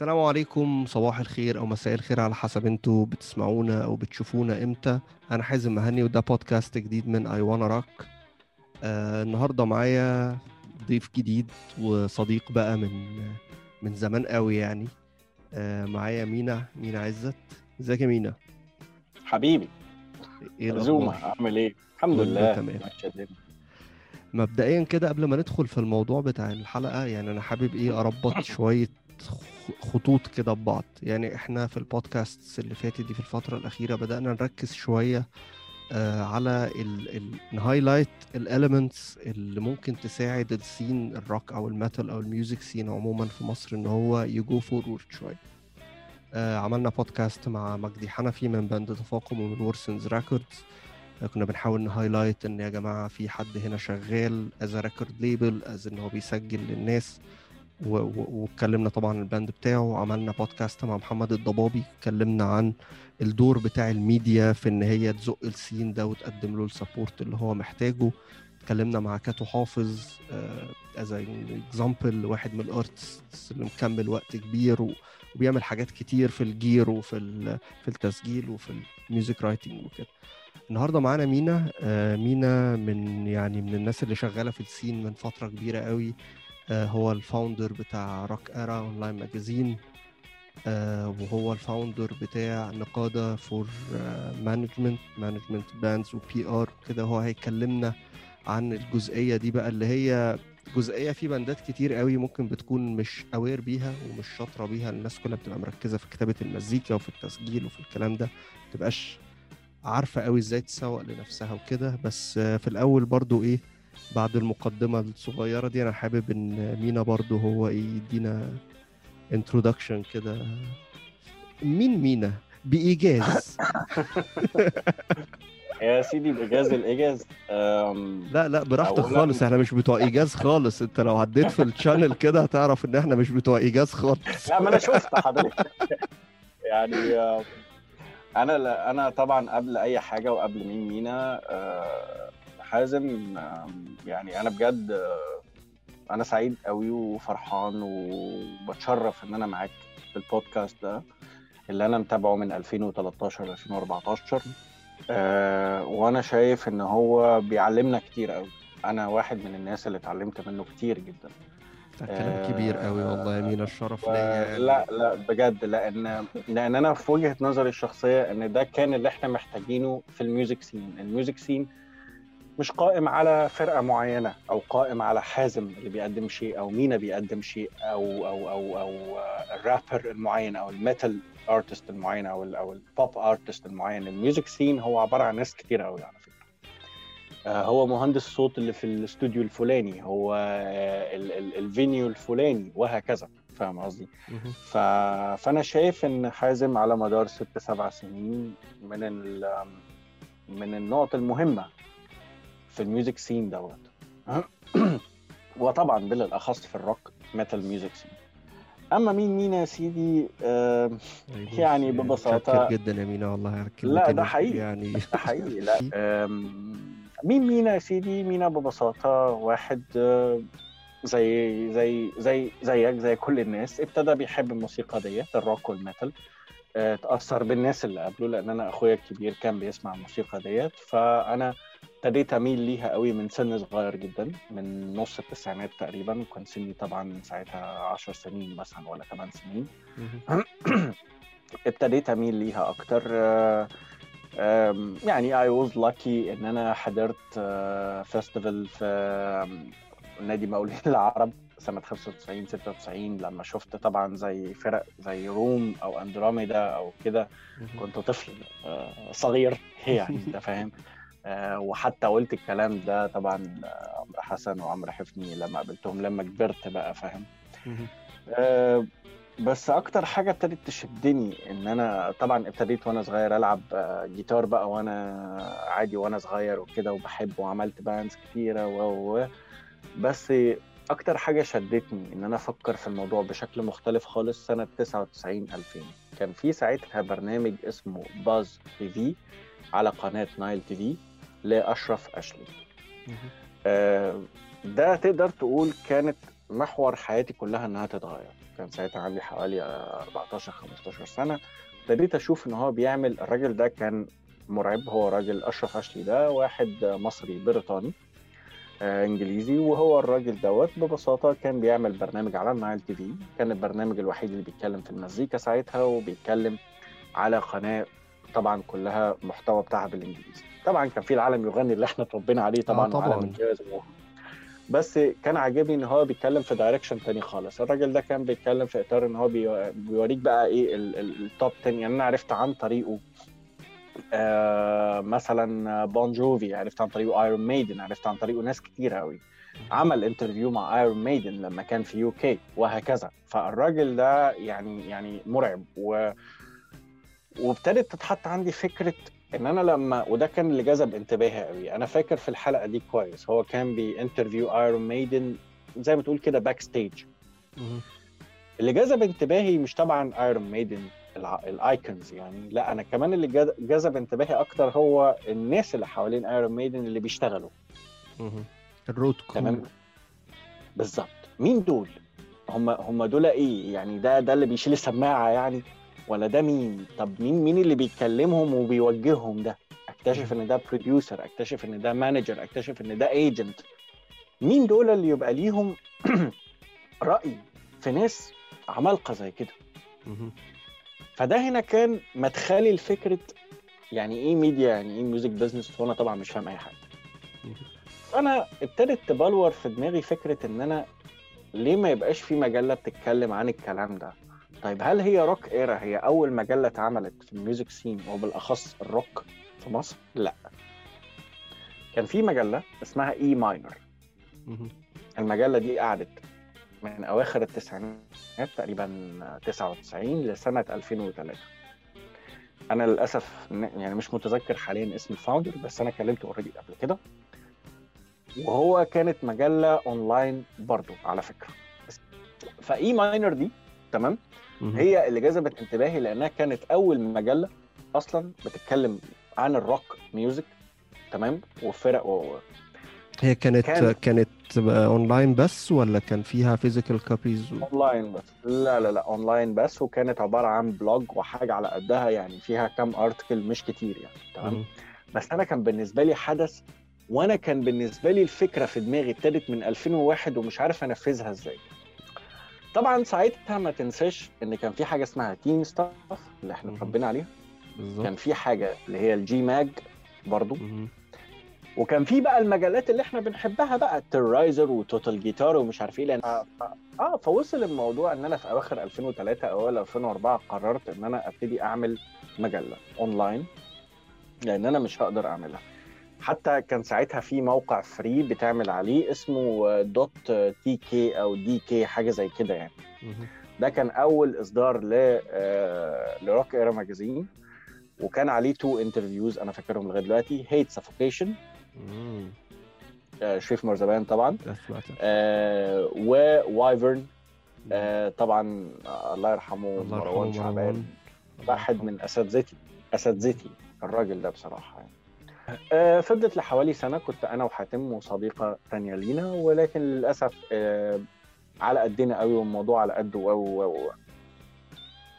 السلام عليكم. صباح الخير أو مساء الخير على حسب أنتوا بتسمعونا أو بتشوفونا إمتى. أنا حازم مهني وده بودكاست جديد من اي وأنا راك آه النهارده معايا ضيف جديد وصديق بقى من من زمان قوي يعني. آه معايا مينا مينا عزت. ازيك يا مينا؟ حبيبي. إيه الأخبار؟ اعمل إيه؟ الحمد لله. تمام. مبدئيا كده قبل ما ندخل في الموضوع بتاع الحلقة يعني أنا حابب أربط شوية خ- خطوط كده ببعض. يعني إحنا في البودكاست اللي فاتت دي في الفترة الأخيرة بدأنا نركز شوية آه على ن highlight ال elements اللي ممكن تساعد السين الروك أو الميتال أو الميوزك سين عموما في مصر إن هو ي go forward شوية. آه عملنا بودكاست مع مجدي حنفي من band تفاقم ومن ورسنز records كنا بنحاول ن highlight إن يا جماعة في حد هنا شغال as record label as إن هو بيسجل للناس. واتكلمنا طبعا ال band بتاعه وعملنا بودكاست مع محمد الضبابي اتكلمنا عن الدور بتاع الميديا في إن هي تزق ال scene ده وتقدم له ال support اللي هو محتاجه. اتكلمنا مع كاتو حافظ as example واحد من ال artists اللي مكمل وقت كبير وبيعمل حاجات كتير في ال gear وفي في التسجيل وفي ال music writing وكده. النهارده معانا مينا آه، مينا من يعني من الناس اللي شغالة في ال scene من فترة كبيرة قوي. آه، هو ال founder بتاع Rock Era online magazine وهو ال founder بتاع نقادة for management management bands و PR كده هو هيكلمنا عن الجزئية دي بقى اللي هي جزئية في band ات كتير قوي ممكن بتكون مش aware بيها ومش شاطرة بيها. الناس كلها بتبقى مركزة في كتابة المزيكا وفي التسجيل وفي الكلام ده. متبقاش عارفة قوي إزاي تسوق لنفسها وكده. بس آه، في الأول برضو إيه بعد المقدمة الصغيرة دي أنا حابب إن مينا برضو هو يدينا introduction كده. مين مينا؟ بإيجاز. يا سيدي الإيجاز أم، لا لا براحتك خالص. إحنا مش بتوع إيجاز خالص. أنت لو عديت في ال channel كده هتعرف إن إحنا مش بتوع إيجاز خالص. لا ما أنا شفت حضرتك. يعني لا- أنا طبعا قبل أي حاجة وقبل مين مينا أه، حازم يعني أنا بجد أه، أنا سعيد قوي وفرحان وبتشرف إن أنا معاك في البودكاست ده اللي أنا متابعه من 2013 ل 2014 أه وأنا شايف إن هو بيعلمنا كتير قوي أنا واحد من الناس اللي اتعلمت منه كتير جدا. ده كلام كبير قوي والله يا مينا الشرف ليا يعني. لا لا بجد لأن لأن أنا في وجهة نظري الشخصية إن ده كان اللي إحنا محتاجينه في ال music scene. ال music scene مش قائم على فرقة معينة أو قائم على حازم اللي بيقدم شيء أو مينا بيقدم شيء أو أو أو أو الرابر المعين أو ال metal artist المعين أو ال أو ال pop artist المعين. ال music scene هو عبارة عن ناس كتير قوي على فكرة. آه، هو مهندس الصوت اللي في الاستوديو الفلاني هو ال- ال- ال venue الفلاني وهكذا. فاهم قصدي. ف... فأنا شايف إن حازم على مدار ست سبع سنين من ال... من النقط المهمة في ال music scene دوت. وطبعا بالأخص في ال rock metal music scene. أما مين مين يا سيدي؟ آه يعني متشكر جدا يا مينا والله على لا، ده حقيقي. يعني. ده حقيقي لا مين مينا يا سيدي؟ مينا ببساطة واحد آه، زي زي زي زيك زي كل الناس. ابتدى بيحب الموسيقى ديت ال rock وال metal. آه، اتأثر بالناس اللي قبله لأن أنا أخويا الكبير كان بيسمع الموسيقى ديت. فأنا ابتديت أميل ليها قوي من سن صغير جدا من نص التسعينات تقريبا وكان سني طبعا ساعتها 10 سنين مثلا ولا 8 سنين. ابتديت أميل ليها أكتر آه، يعني I was lucky إن أنا حضرت festival في آم، نادي مقاولين العرب سنة 95 96 لما شفت طبعا زي فرق زي روم أو أندروميدا أو كده. كنت طفل آه، صغير يعني أنت فاهم آه، وحتى قلت الكلام ده طبعا آه، عمرو حسن وعمرو حفني لما قابلتهم لما كبرت بقى فاهم. آه، بس أكتر حاجة ابتدت تشدني إن أنا طبعا ابتديت وأنا صغير ألعب آه، جيتار بقى وأنا عادي وأنا صغير وكده وبحب وعملت باندز كتيرة و و- بس أكتر حاجة شدتني إن أنا أفكر في الموضوع بشكل مختلف خالص سنة 99 2000 كان في ساعتها برنامج اسمه Buzz TV على قناة Nile TV. لأشرف أشلي. آه، ده تقدر تقول كانت محور حياتي كلها إنها تتغير. كان ساعتها عندي حوالي 14 15 سنة. ابتديت أشوف إن هو بيعمل الراجل ده كان مرعب. هو راجل أشرف أشلي ده واحد مصري بريطاني آه إنجليزي. وهو الراجل دوت ببساطة كان بيعمل برنامج على ال Nile TV. كان البرنامج الوحيد اللي بيتكلم في المزيكا ساعتها وبيتكلم على قناة طبعا كلها محتوى بتاعها بالإنجليزي. طبعا كان في العالم يغني اللي إحنا اتربينا عليه طبعا, آه طبعاً. الجاز بس كان عاجبني إن هو بيتكلم في direction تاني خالص. الراجل ده كان بيتكلم في إطار إن هو بي- بيوريك بقى إيه ال- ال- ال top 10 يعني أنا عرفت عن طريقه آه مثلا Bon Jovi عرفت عن طريقه Iron Maiden عرفت عن طريقه ناس كتير قوي عمل interview مع Iron Maiden لما كان في UK وهكذا. فالراجل ده يعني يعني مرعب. و وابتدت تتحط عندي فكرة إن أنا لما وده كان اللي جذب انتباهي قوي. أنا فاكر في الحلقة دي كويس هو كان بي interview Iron Maiden زي ما تقول كده backstage. اللي جذب انتباهي مش طبعا Iron Maiden ال icons يعني لا أنا كمان اللي جذ- جذب انتباهي أكتر هو الناس اللي حوالين Iron Maiden اللي بيشتغلوا. crew تمام؟ بالظبط. مين دول؟ هم هم دول إيه؟ يعني ده ده اللي بيشيل السماعة يعني؟ ولا ده مين؟ طب مين مين اللي بيتكلمهم وبيوجههم ده؟ أكتشف إن ده producer أكتشف إن ده manager أكتشف إن ده agent مين دول اللي يبقى ليهم رأي في ناس عمالقة زي كده. فده هنا كان مدخلي لفكرة يعني إيه ميديا يعني إيه music business وأنا طبعا مش فاهم أي حاجة. فانا ابتدت تبلور في دماغي فكرة إن أنا ليه ما يبقاش في مجلة بتتكلم عن الكلام ده؟ طيب هل هي Rock Era هي أول مجلة اتعملت في ال music scene وبالاخص الروك في مصر؟ لا. كان في مجلة اسمها E Minor مهم. المجلة دي قعدت من أواخر التسعينات تقريبا 99 لسنة 2003 أنا للأسف يعني مش متذكر حاليا اسم ال founder بس أنا كلمته already قبل كده. وهو كانت مجلة اونلاين برضو على فكرة. ف E Minor دي تمام. هي اللي جذبت انتباهي لأنها كانت أول مجلة أصلا بتتكلم عن ال rock music تمام؟ وفرق و... هي كانت كان- كانت اونلاين بس ولا كان فيها physical copies و... اونلاين بس. لا لا لا اونلاين بس وكانت عبارة عن blog وحاجة على قدها يعني فيها كام article مش كتير يعني تمام. بس أنا كان بالنسبة لي حدث وأنا كان بالنسبة لي الفكرة في دماغي ابتدت من 2001 ومش عارف أنفذها إزاي. طبعا ساعتها ما تنساش إن كان في حاجة اسمها Teen Stuff اللي إحنا. اتربينا عليها بالظبط كان في حاجة اللي هي الجي ماج برضو مهم. وكان في بقى المجلات اللي إحنا بنحبها بقى ال Terrorizer و Total Guitar ومش عارف إيه لأن آه فوصل الموضوع إن أنا في أواخر 2003 اوائل 2004 قررت إن أنا أبتدي أعمل مجلة اونلاين لأن أنا مش هقدر أعملها حتى كان ساعتها في موقع free بتعمل عليه اسمه dot tk أو dk حاجة زي كده يعني. ده كان أول إصدار ل آه، ل Rock Era Magazine وكان عليه two interviews أنا فاكرهم لغاية دلوقتي Hate Suffocation مم. شريف مرزبان طبعا. آه و Wyvern آه طبعا آه الله يرحمه مروان شعبان واحد من أساتذتي أساتذتي الراجل ده بصراحة يعني. آه فضلت لحوالي سنة كنت أنا وحاتم وصديقة تانية لينا ولكن للأسف آه على قدنا قوي والموضوع على قده قوي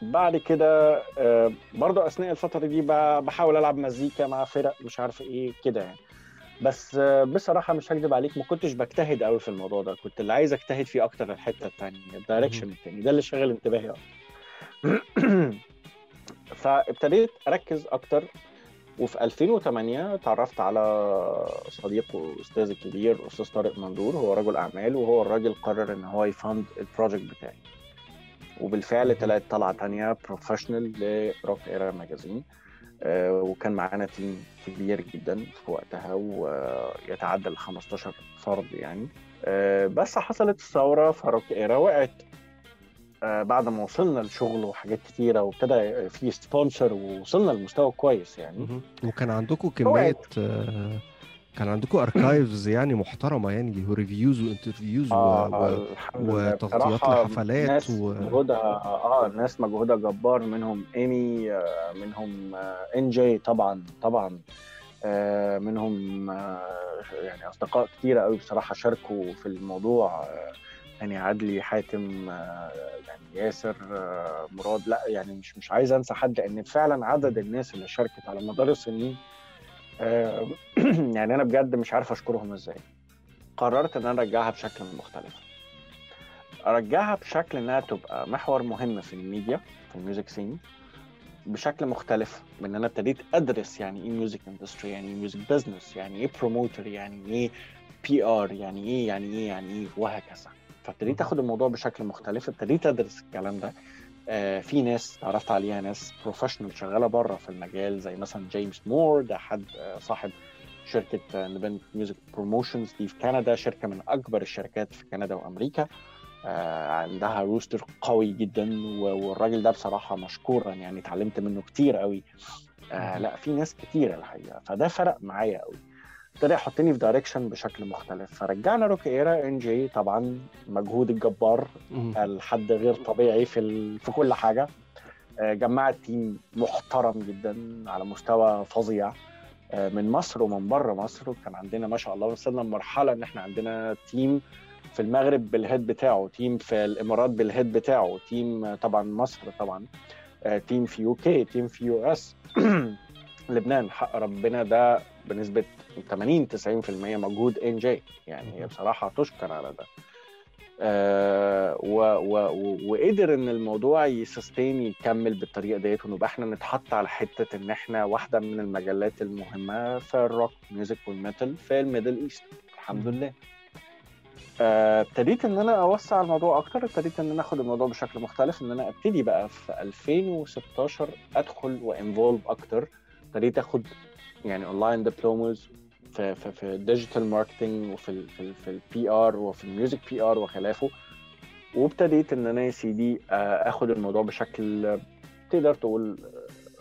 بعد كده آه برضو أثناء الفترة دي بحاول ألعب مزيكا مع فرق مش عارف إيه كده يعني. بس بصراحة مش هكذب عليك ما كنتش بجتهد قوي في الموضوع ده. كنت اللي عايز أجتهد فيه أكتر الحتة الثانية الدايركشن. الثاني ده اللي شغل انتباهي أكتر. فابتديت أركز أكتر وفي 2008 تعرفت على صديق وأستاذ الكبير أستاذ طارق مندور هو رجل أعمال وهو الراجل قرر إن هو ي fund ال project بتاعي. وبالفعل. طلعت طلعة تانية professional ل Rock Era Magazine وكان معانا team كبير جدا في وقتها ويتعدى ال 15 فرد يعني. آه، بس حصلت الثوره ف Rock Era وقعت. بعد ما وصلنا لشغل وحاجات كتيرة وابتدى في sponsor ووصلنا لمستوى كويس يعني. وكان عندكم كمية آه، كان عندكم archives يعني محترمة يعني و reviews و interviews و... و... وتغطيات لحفلات ناس و- مجهودها آه ناس مجهودها جبار منهم ايمي آه، منهم إنجي طبعا طبعا آه، منهم آه، يعني أصدقاء كتيرة قوي بصراحة شاركوا في الموضوع آه، يعني عدلي حاتم آه، يعني ياسر آه، مراد. لا يعني مش مش عايز انسى حد لأن فعلا عدد الناس اللي شاركت على مدار السنين آه، يعني أنا بجد مش عارف أشكرهم إزاي. قررت إن أنا أرجعها بشكل مختلف. أرجعها بشكل إنها تبقى محور مهم في الميديا في ال music scene بشكل مختلف من أنا ابتديت أدرس يعني إيه music industry يعني إيه music business يعني إيه promoter يعني إيه PR يعني إيه يعني إيه يعني إيه وهكذا. فابتديت آخد الموضوع بشكل مختلف ابتديت أدرس الكلام ده. آه في ناس تعرفت عليها ناس professional شغالة بره في المجال زي مثلا James Moore ده حد آه صاحب شركة Independent Music Promotions دي في كندا شركة من أكبر الشركات في كندا وأمريكا. آه عندها roster قوي جدا والراجل ده بصراحة مشكورا يعني اتعلمت منه كتير قوي. آه لا في ناس كتير الحقيقة. فده فرق معايا قوي. ابتدى يحطني في direction بشكل مختلف. فرجعنا Rock Era إنجي طبعا مجهود الجبار الحد غير طبيعي في ال... في كل حاجة. جمعت team محترم جدا على مستوى فظيع. من مصر ومن بره مصر وكان عندنا ما شاء الله وصلنا لمرحلة إن إحنا عندنا team في المغرب بال head بتاعه team في الإمارات بال head بتاعه team طبعا مصر طبعا. team في UK team في US لبنان حق ربنا ده بنسبة 80 90% مجهود إن جي. يعني هي بصراحة تشكر على ده. آه و و وقدر إن الموضوع ي sustain يكمل بالطريقة ديت ونبقى إحنا نتحط على حتة إن إحنا واحدة من المجالات المهمة في ال rock music وال metal في ال Middle East. الحمد لله. ابتديت آه إن أنا أوسع الموضوع أكتر ابتديت إن أنا آخد الموضوع بشكل مختلف إن أنا أبتدي بقى في 2016 أدخل و involve أكتر. ابتديت آخد يعني online diplomas في في في ال digital marketing وفي ال في ال في ال PR وفي ال music PR وخلافه. وابتديت إن أنا يا سيدي آخد الموضوع بشكل تقدر تقول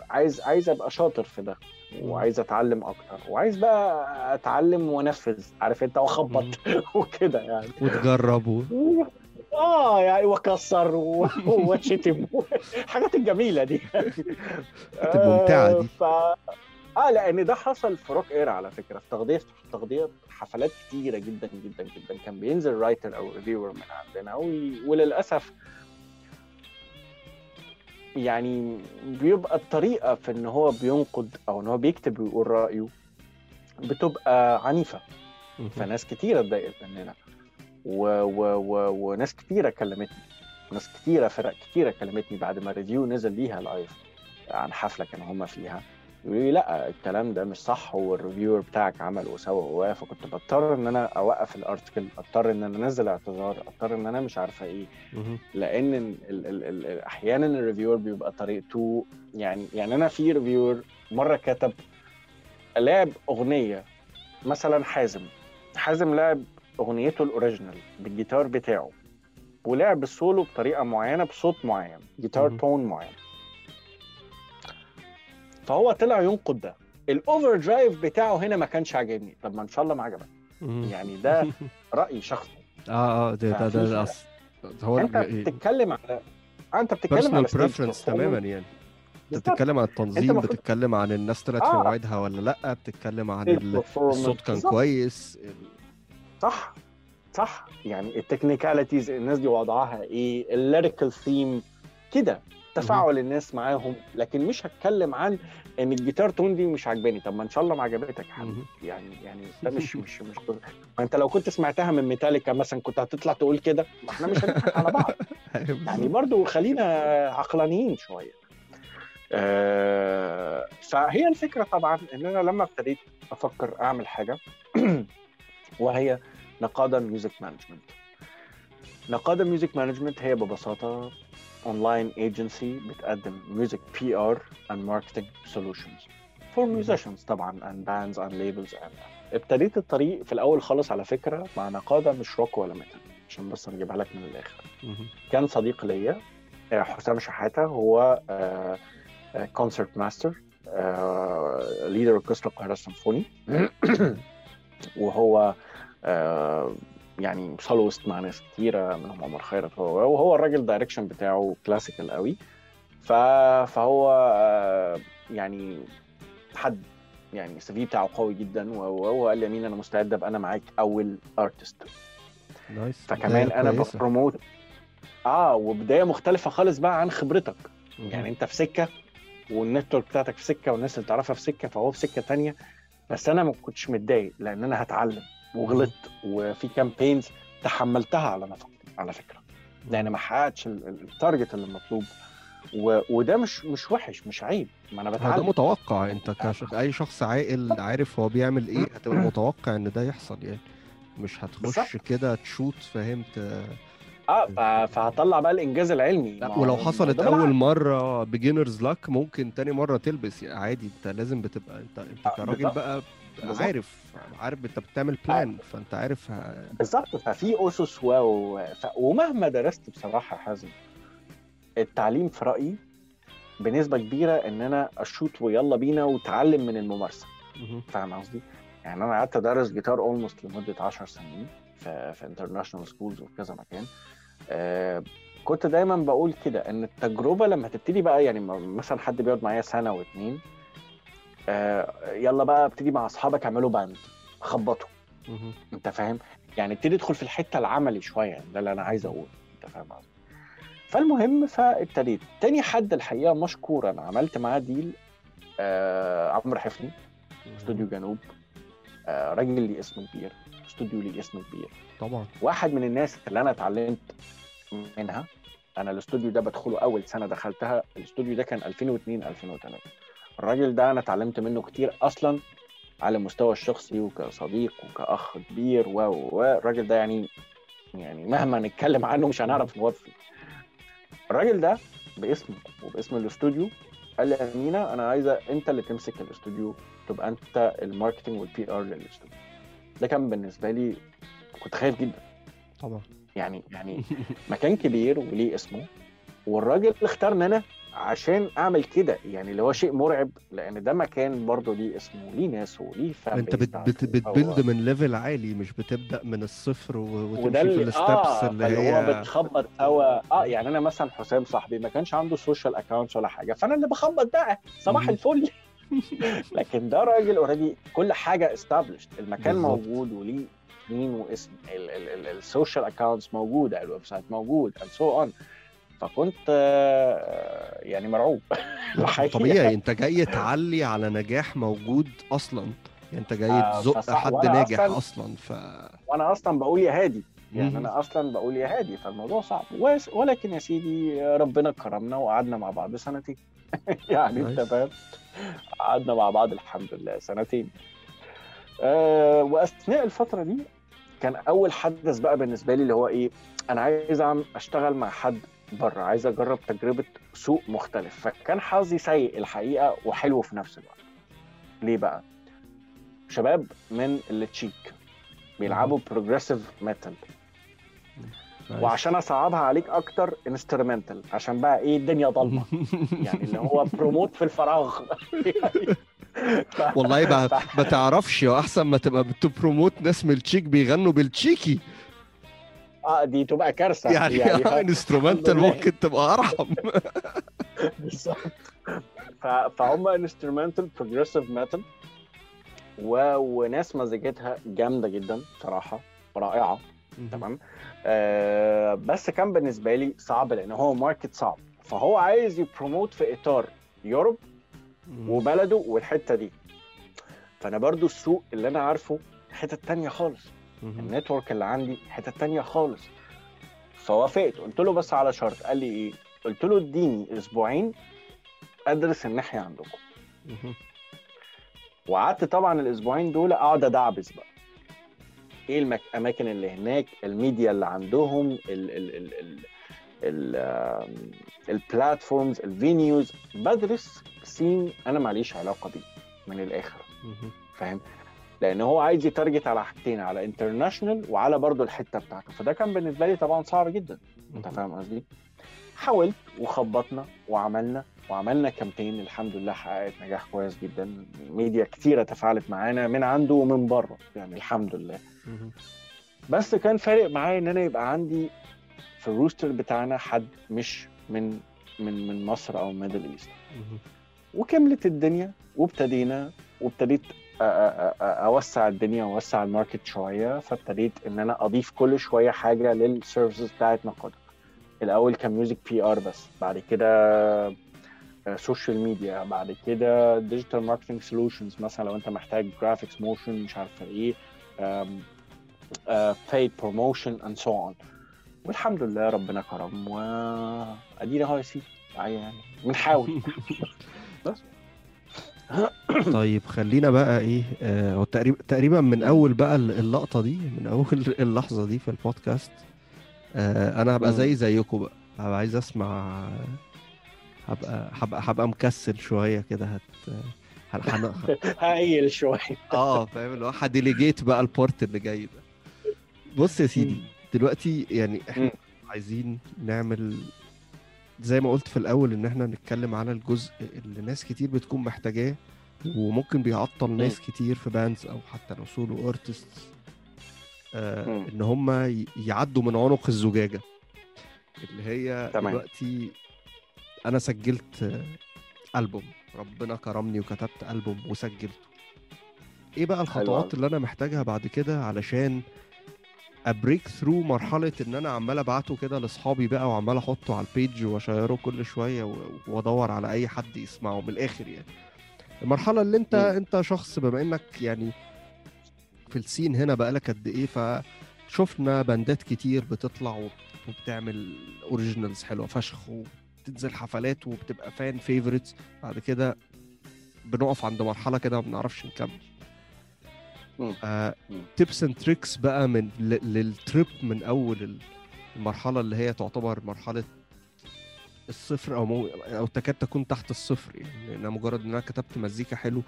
عايز عايز أبقى شاطر في ده وعايز أتعلم أكتر وعايز بقى أتعلم وأنفذ عارف أنت؟ وأخبط وكده يعني. وتجرب و... آه يعني وأكسر وأتشتم. الحاجات الجميلة دي ممتعه دي. ف... آه لأن ده حصل في Rock Era على فكرة في تغطية في تغطية حفلات كتيرة جدا جدا جدا. كان بينزل writer أو reviewer من عندنا وي... وللأسف يعني بيبقى الطريقة في إن هو بينقد أو إن هو بيكتب ويقول رأيه بتبقى عنيفة. فناس كتيرة اتضايقت مننا. و... و... و... وناس كتيرة كلمتني. ناس كتيرة فرق كتيرة كلمتني بعد ما review نزل ليها live عن حفلة كانوا هم فيها. يقولوا لي لا الكلام ده مش صح وال reviewer بتاعك عمل وسوى ووقف فكنت بضطر إن أنا أوقف ال article اضطر إن أنا أنزل اعتذار اضطر إن أنا مش عارف إيه. لأن ال ال ال أحيانا ال reviewer بيبقى طريقته يعني يعني أنا في reviewer مرة كتب لعب أغنية مثلا حازم. حازم لعب أغنيته ال original بالجيتار بتاعه ولعب السولو بطريقة معينة بصوت معين guitar tone معين. فهو طلع ينقد ده. ال overdrive بتاعه هنا ما كانش عاجبني. طب ما إن شاء الله ما عجبك. يعني ده رأي شخصي. آه آه ده ده ده, ده أص... هو أنت بتتكلم على أنت بتتكلم على preference تماما يعني. أنت بتتكلم عن التنظيم بتتكلم عن الناس طلعت آه. في موعدها ولا لأ بتتكلم عن الصوت كان بالظبط. كويس صح. صح. يعني ال technicalities الناس دي وضعها إيه ال lyrical theme كده. تفاعل الناس معاهم لكن مش هتكلم عن إن ال guitar tone دي مش عجباني طب ما إن شاء الله ما عجبتك يا حبيبي. يعني يعني ده مش مش مش ما أنت لو كنت سمعتها من ميتاليكا مثلا كنت هتطلع تقول كده. ما إحنا مش هنضحك على بعض. يعني برضو خلينا عقلانيين شوية. آه فهي الفكرة طبعا إن أنا لما ابتديت أفكر أعمل حاجة وهي نقادة music management نقادة music management هي ببساطة online agency بتقدم music PR and marketing solutions for musicians طبعا and bands and labels and ابتديت الطريق في الأول خالص على فكرة مع نقادة مش روك ولا metal عشان بس نجيبها لك من الآخر. كان صديق ليا حسام شحاتة هو concertmaster leader اوركسترا القاهره السيمفوني وهو يعني soloist مع ناس كتيرة منهم عمر خيرت هو وهو الراجل ال direction بتاعه classical قوي. ف... فهو يعني حد يعني ال CV بتاعه قوي جدا وهو قال لي أمين أنا مستعد أبقى أنا معاك أول artist nice فكمان أنا. ب promote آه وبداية مختلفة خالص بقى عن خبرتك. يعني أنت في سكة وال network بتاعتك في سكة والناس اللي تعرفها في سكة فهو في سكة تانية. بس أنا ما كنتش متضايق لأن أنا هتعلم. وغلطت وفي campaigns تحملتها على نفقتي على فكرة لأن ما حققتش ال- ال- ال target اللي مطلوب و... وده مش مش وحش مش عيب ما أنا هو ده بتعلم متوقع أنت كش... أي شخص عاقل عارف هو بيعمل إيه هتبقى متوقع إن ده يحصل يعني مش هتخش. كده ت shoot فهمت آه. فهطلع بقى الإنجاز العلمي لا ولو حصلت أول. مرة beginner's luck ممكن تاني مرة تلبس يعني عادي أنت لازم بتبقى أنت أنت آه، كراجل. بقى. عارف عارف انت بتعمل plan فانت عارف ه- بالظبط. ففي أسس و... ف... ومهما درست بصراحة حازم التعليم في رأيي بنسبة كبيرة إن أنا ا shoot ويلا بينا وتعلم من الممارسة. فاهم قصدي؟ يعني أنا قعدت أدرس جيتار almost لمدة 10 سنين في في international schools وفي كذا مكان. آه كنت دايما بقول كده إن التجربة لما تبتدي بقى يعني مثلا حد بيقعد معايا سنة واتنين آه يلا بقى ابتدي مع اصحابك اعملوا band خبطوا. انت فاهم؟ يعني ابتدي ادخل في الحتة العملي شوية. ده اللي أنا عايز أقوله. انت فاهم قصدي؟ فالمهم فابتديت. تاني حد الحقيقة مشكورا عملت معاه deal آه عمرو حفني استوديو جنوب. آه راجل ليه اسم كبير. استوديو ليه اسم كبير. طبعا. واحد من الناس اللي أنا اتعلمت منها أنا الاستوديو ده بدخله أول سنة دخلتها. الاستوديو ده كان 2002 2003 الراجل ده أنا اتعلمت منه كتير أصلا على المستوى الشخصي وكصديق وكأخ كبير. و و- الراجل ده يعني يعني مهما نتكلم عنه مش هنعرف نوفي. الراجل ده باسمه وباسم الاستوديو قال لي امين أنا عايزه أنت اللي تمسك الاستوديو تبقى أنت ال marketing وال PR للاستوديو. ده كان بالنسبة لي كنت خايف جدا. طبعا. يعني يعني مكان كبير وليه اسمه والراجل اختارني أنا عشان أعمل كده. يعني اللي هو شيء مرعب لأن ده مكان برضه ليه اسمه وليه ناس وليه fan أنت بت بت. بت build من level عالي مش بتبدأ من الصفر وتمشي في اللي ال steps آه اللي اللي هو هي بتخبط سوا آه يعني أنا مثلا حسام صاحبي ما كانش عنده social accounts ولا حاجة فأنا اللي بخبط بقى. صباح. الفل. لكن ده راجل already كل حاجة established المكان بالظبط. موجود وليه مين واسم. ال social accounts موجودة ال website موجود and so on. فكنت يعني مرعوب. طبيعي. انت جاي تعلي على نجاح موجود أصلا. يعني انت جاي آه، تزق حد ناجح أصلاً- أصلا ف وأنا أصلا بقول يا هادي. يعني. أنا أصلا بقول يا هادي فالموضوع صعب. ولكن يا سيدي ربنا كرمنا وقعدنا مع بعض سنتين. يعني أنت. فاهم؟ قعدنا مع بعض الحمد لله سنتين. أه وأثناء الفترة دي كان أول حدث بقى بالنسبة لي اللي هو إيه أنا عايز أشتغل مع حد بره عايز أجرب تجربة سوق مختلف. فكان حظي سيء الحقيقة وحلو في نفس الوقت. ليه بقى؟ شباب من التشيك بيلعبوا progressive metal. وعشان أصعبها عليك أكتر instrumental عشان بقى إيه الدنيا ضلمة. يعني اللي هو promote في الفراغ. يعني ف- والله ما تعرفش أحسن ما تبقى بت promote ناس من التشيك بيغنوا بالتشيكي. آه دي تبقى كارثة. يعني, يعني instrumental الحمد لله. ممكن تبقى أرحم. بالظبط فهم instrumental progressive metal وناس مزيكتها جامدة جدا صراحة رائعة. تمام؟ آه بس كان بالنسبة لي صعب لأن هو market صعب. فهو عايز ي promote في إطار Europe وبلده والحتة دي. فأنا برضو السوق اللي أنا عارفه حتة تانية خالص. ال network اللي عندي حتة تانية خالص. فوافقت. قلت له بس على شرط. قال لي إيه؟ قلت له اديني أسبوعين أدرس الناحية عندكم. وقعدت طبعا الأسبوعين دول أقعد أدعبس بقى. إيه. الاماكن اللي هناك؟ الميديا اللي عندهم ال ال ال ال ال ال platforms ال venues بدرس scene أنا ماليش علاقة بيه من الآخر. فاهم؟ لأن هو عايز ي target على حاجتين على international وعلى برضه الحتة بتاعته. فده كان بالنسبة لي طبعا صعب جدا. أنت فاهم قصدي؟ حاولت وخبطنا وعملنا وعملنا campaign الحمد لله حققت نجاح كويس جدا. ميديا كتيره تفاعلت معانا من عنده ومن بره يعني الحمد لله. بس كان فارق معايا إن أنا يبقى عندي في ال roster بتاعنا حد مش من من من مصر أو Middle East وكملت الدنيا وابتدينا وابتديت أوسع الدنيا وأوسع ال market شوية فابتديت إن أنا أضيف كل شوية حاجة لل services بتاعت نقادك الأول كان music PR بس بعد كده social media بعد كده digital marketing solutions مثلا لو أنت محتاج graphics motion مش عارف إيه paid promotion and so on. والحمد لله ربنا كرم وادينا هو يا سيدي. يعني. بنحاول. بس. طيب خلينا بقى إيه آه هو تقريبا تقريبا من أول بقى اللقطة دي من أول اللحظة دي في البودكاست آه أنا هبقى. زي زيكم بقى. هبقى عايز أسمع هبقى هبقى هبقى مكسل شوية كده هت هايل شوية. آه فاهم؟ اللي هو ه delegate بقى ال part اللي جاي ده. بص يا سيدي دلوقتي يعني إحنا. عايزين نعمل زي ما قلت في الأول إن إحنا نتكلم على الجزء اللي ناس كتير بتكون محتاجاه وممكن بيعطل ناس كتير في bands أو حتى لو solo artist آه. إن هم يعدوا من عنق الزجاجة اللي هي تمام. دلوقتي أنا سجلت ألبوم ربنا كرمني وكتبت ألبوم وسجلته إيه بقى الخطوات. اللي أنا محتاجها بعد كده علشان ا break through مرحلة إن أنا عمال أبعته كده لأصحابي بقى وعمال أحطه على ال page وأ share ه كل شوية وأدور على أي حد يسمعه من الآخر يعني المرحلة اللي أنت مم. أنت شخص بما إنك يعني في ال scene هنا بقالك قد إيه فشفنا باندات كتير بتطلع وب- وبتعمل originals حلوة فشخ وبتنزل حفلات وبتبقى fan favorites بعد كده بنقف عند مرحلة كده ما بنعرفش نكمل. tips and tricks بقى من للتريب من أول ال- المرحلة اللي هي تعتبر مرحلة الصفر أو مو أو تكاد تكون تحت الصفر. يعني لأن مجرد إن أنا كتبت مزيكا حلو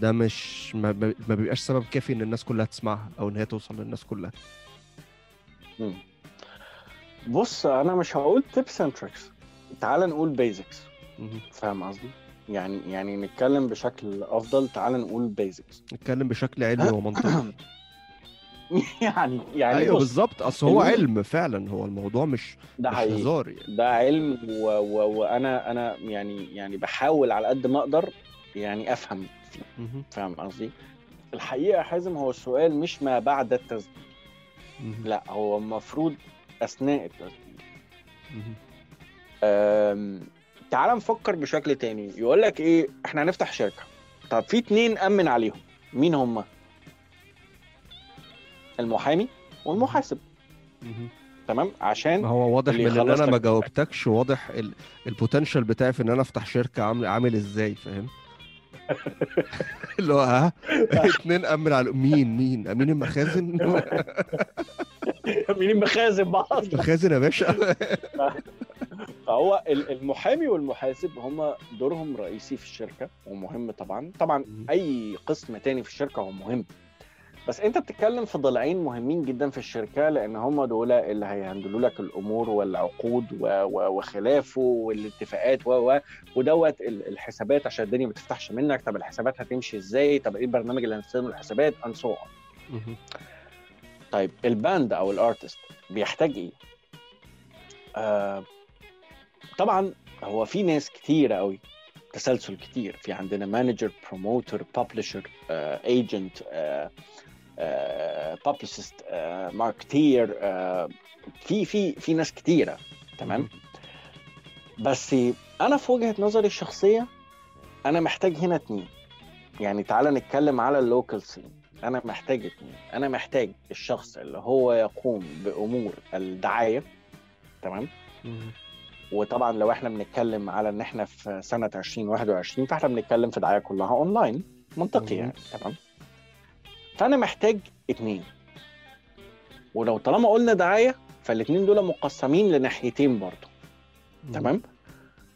ده مش ما, ما ما بيبقاش سبب كافي إن الناس كلها تسمعها أو إن هي توصل للناس كلها. مم. بص أنا مش هقول tips and tricks تعال نقول basics. فاهم قصدي؟ يعني يعني نتكلم بشكل أفضل. تعال نقول basics نتكلم بشكل علمي ومنطقي يعني يعني أيوه بالظبط. أصل هو علم فعلا. هو الموضوع مش ده مش هزار يعني. ده علم و... و... وأنا أنا يعني يعني بحاول على قد ما أقدر يعني أفهم. فيه. فاهم قصدي؟ الحقيقة يا حازم هو السؤال مش ما بعد التسجيل. لا هو المفروض أثناء التسجيل. تعال نفكر بشكل تاني. يقول لك إيه إحنا هنفتح شركة. طب في اتنين أمن عليهم. مين هما المحامي والمحاسب. تمام؟ عشان ما هو واضح اللي من ان أنا ما جاوبتكش واضح ال- البوتنشال بتاعي في إن أنا أفتح شركة عامل عامل إزاي فاهم؟ اللي هو ها؟ اتنين أمن على مين مين؟ أمين المخازن؟ مين المخازن بقى أصلا مخازن يا باشا. فهو ال- المحامي والمحاسب هم دورهم رئيسي في الشركة ومهم طبعا. طبعا أي قسم تاني في الشركة هو مهم. بس أنت بتتكلم في ضلعين مهمين جدا في الشركة لأن هم دول اللي هيهندلوا لك الأمور والعقود وخلافه والاتفاقات و ودوت ال- الحسابات عشان الدنيا ما تفتحش منك. طب الحسابات هتمشي إزاي؟ طب إيه البرنامج اللي هنستخدمه الحسابات on. مهم. طيب ال band أو ال artist بيحتاج إيه؟ آه طبعا هو في ناس كتيرة قوي تسلسل كتير. في عندنا manager promoter publisher agent publicist marketeer في في في ناس كتيرة. تمام؟ بس أنا في وجهة نظري الشخصية أنا محتاج هنا اتنين. يعني تعالى نتكلم على ال local scene أنا محتاج اتنين. أنا محتاج الشخص اللي هو يقوم بأمور الدعاية. تمام. وطبعا لو إحنا بنتكلم على إن إحنا في سنة 2021 فإحنا بنتكلم في دعاية كلها اونلاين منطقي يعني تمام؟ فأنا محتاج اتنين. ولو طالما قلنا دعاية فالاتنين دول مقسمين لناحيتين برضه. تمام؟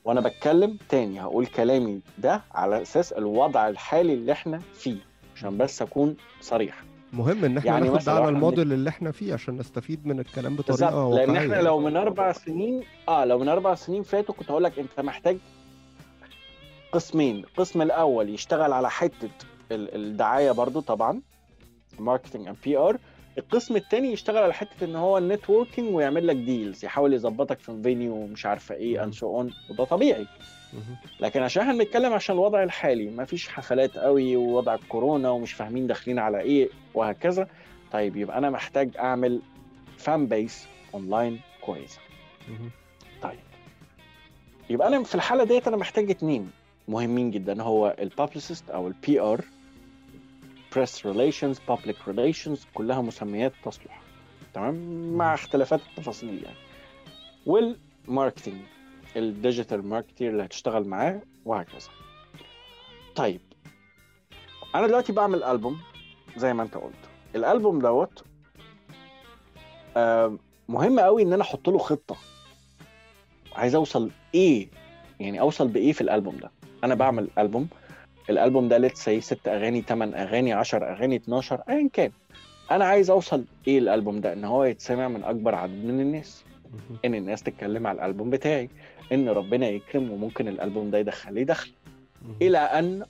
وأنا بتكلم تاني هقول كلامي ده على أساس الوضع الحالي اللي إحنا فيه عشان بس أكون صريح. مهم إن إحنا يعني ناخد على الموديل اللي إحنا فيه عشان نستفيد من الكلام بطريقة واقعيه لأن إحنا لو من أربع سنين آه لو من أربع سنين فاتوا كنت هقول لك أنت محتاج قسمين. القسم الأول يشتغل على حتة ال- الدعاية برضو طبعا marketing and PR القسم الثاني يشتغل على حتة إن هو ال networking ويعمل لك deals يحاول يظبطك في venue ومش عارفة إيه and so on وده طبيعي. لكن عشان إحنا بنتكلم عشان الوضع الحالي ما فيش حفلات قوي ووضع الكورونا ومش فاهمين داخلين على إيه وهكذا طيب يبقى أنا محتاج أعمل fan base online كويسة. طيب. يبقى أنا في الحالة ديت أنا محتاج اتنين مهمين جدا هو ال publicist أو ال PR press relations public relations كلها مسميات تصلح. تمام؟ مع اختلافات التفاصيل يعني. وال marketing ال digital marketer اللي هتشتغل معاه وهكذا. طيب أنا دلوقتي بعمل ألبوم زي ما أنت قلت. الألبوم دوت مهم قوي إن أنا أحط له خطة. عايز أوصل إيه؟ يعني أوصل بإيه في الألبوم ده؟ أنا بعمل ألبوم. الألبوم ده let's say ست أغاني 8 أغاني 10 أغاني 12 ايا كان. أنا عايز أوصل إيه الألبوم ده؟ إن هو يتسمع من أكبر عدد من الناس. إن الناس تتكلم على الألبوم بتاعي إن ربنا يكرم وممكن الألبوم ده يدخل لي دخل. إلى أن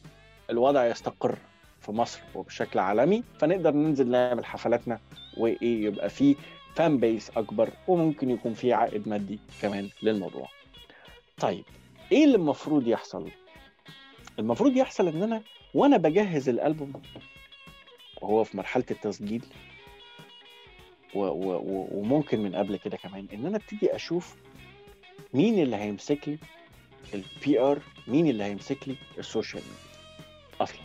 الوضع يستقر في مصر وبشكل عالمي فنقدر ننزل نعمل حفلاتنا وإيه يبقى في fan base أكبر وممكن يكون في عائد مادي كمان للموضوع. طيب إيه اللي المفروض يحصل؟ المفروض يحصل إن أنا وأنا بجهز الألبوم وهو في مرحلة التسجيل وممكن من قبل كده كمان إن أنا أبتدي أشوف مين اللي هيمسك لي ال PR مين اللي هيمسك لي ال social media أصلا.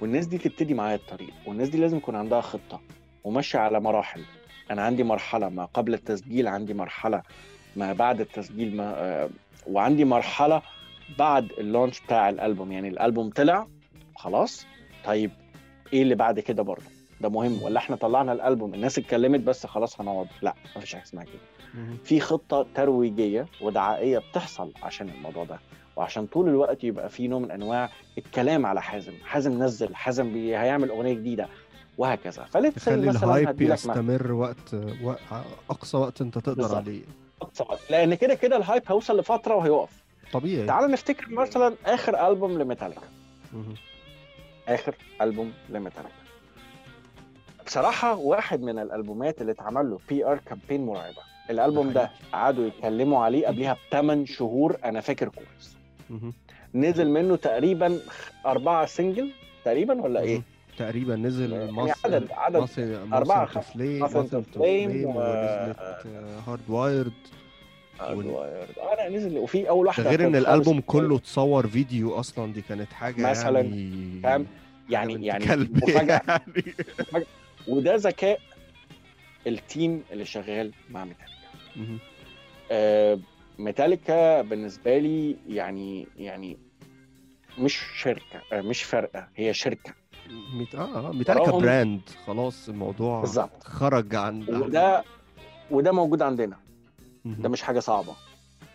والناس دي تبتدي معايا الطريق والناس دي لازم يكون عندها خطة وماشية على مراحل. أنا عندي مرحلة ما قبل التسجيل عندي مرحلة ما بعد التسجيل ما آه، وعندي مرحلة بعد اللونش بتاع الألبوم. يعني الألبوم طلع خلاص طيب إيه اللي بعد كده برضه؟ ده مهم ولا إحنا طلعنا الألبوم الناس اتكلمت بس خلاص هنقعد. لا مفيش حاجة اسمها كده. في خطة ترويجية ودعائية بتحصل عشان الموضوع ده. وعشان طول الوقت يبقى في نوع من أنواع الكلام على حازم. حازم نزل حازم بي... هيعمل أغنية جديدة وهكذا. تخلي مثلا ال hype يستمر وقت وق- أقصى وقت أنت تقدر بالظبط. عليه. أقصى وقت. لأن كده كده ال hype هيوصل لفترة وهيقف. طبيعي. تعال نفتكر مثلا آخر ألبوم لميتاليكا. آخر ألبوم لميتاليكا. بصراحة واحد من الألبومات اللي اتعمل له PR campaign مرعبة. الألبوم ده قعدوا يتكلموا عليه قبلها بثمان شهور أنا فاكر كويس. نزل منه تقريبا أربعة سينجل تقريبا ولا إيه؟ تقريبا نزل يعني مصر عدد- عدد مصر أربعة،. فليم مصر فليم فليم و- ونزلت هارد وايرد أنا نزل وفي أول ده واحدة غير إن الألبوم كله اتصور فيديو أصلا دي كانت حاجة مثلاً، يعني يعني يعني مفاجأة. يعني. وده ذكاء ال team اللي شغال مع ميتاليكا. آه، ميتاليكا بالنسبة لي يعني يعني مش شركة آه، مش فرقة هي شركة ميت... آه ميتاليكا وراهم- brand خلاص الموضوع بالظبط خرج عن وده وده موجود عندنا مهم. ده مش حاجة صعبة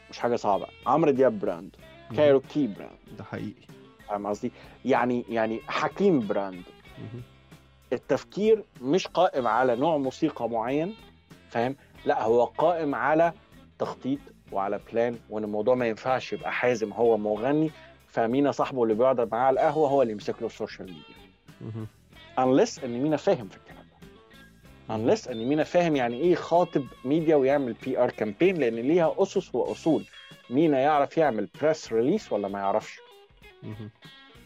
مش حاجة صعبة عمرو دياب brand. كايروكي brand ده حقيقي فاهم قصدي؟ يعني يعني حكيم brand مهم. التفكير مش قائم على نوع موسيقى معين فاهم؟ لا هو قائم على تخطيط وعلى plan وإن الموضوع ما ينفعش يبقى حازم هو مغني فمينا صاحبه اللي بيقعد معاه على القهوة هو اللي يمسك له ال social media. unless إن مينا فاهم في الكلام ده. unless إن مينا فاهم يعني إيه خاطب ميديا ويعمل PR campaign لأن ليها أسس وأصول. مينا يعرف يعمل press release ولا ما يعرفش.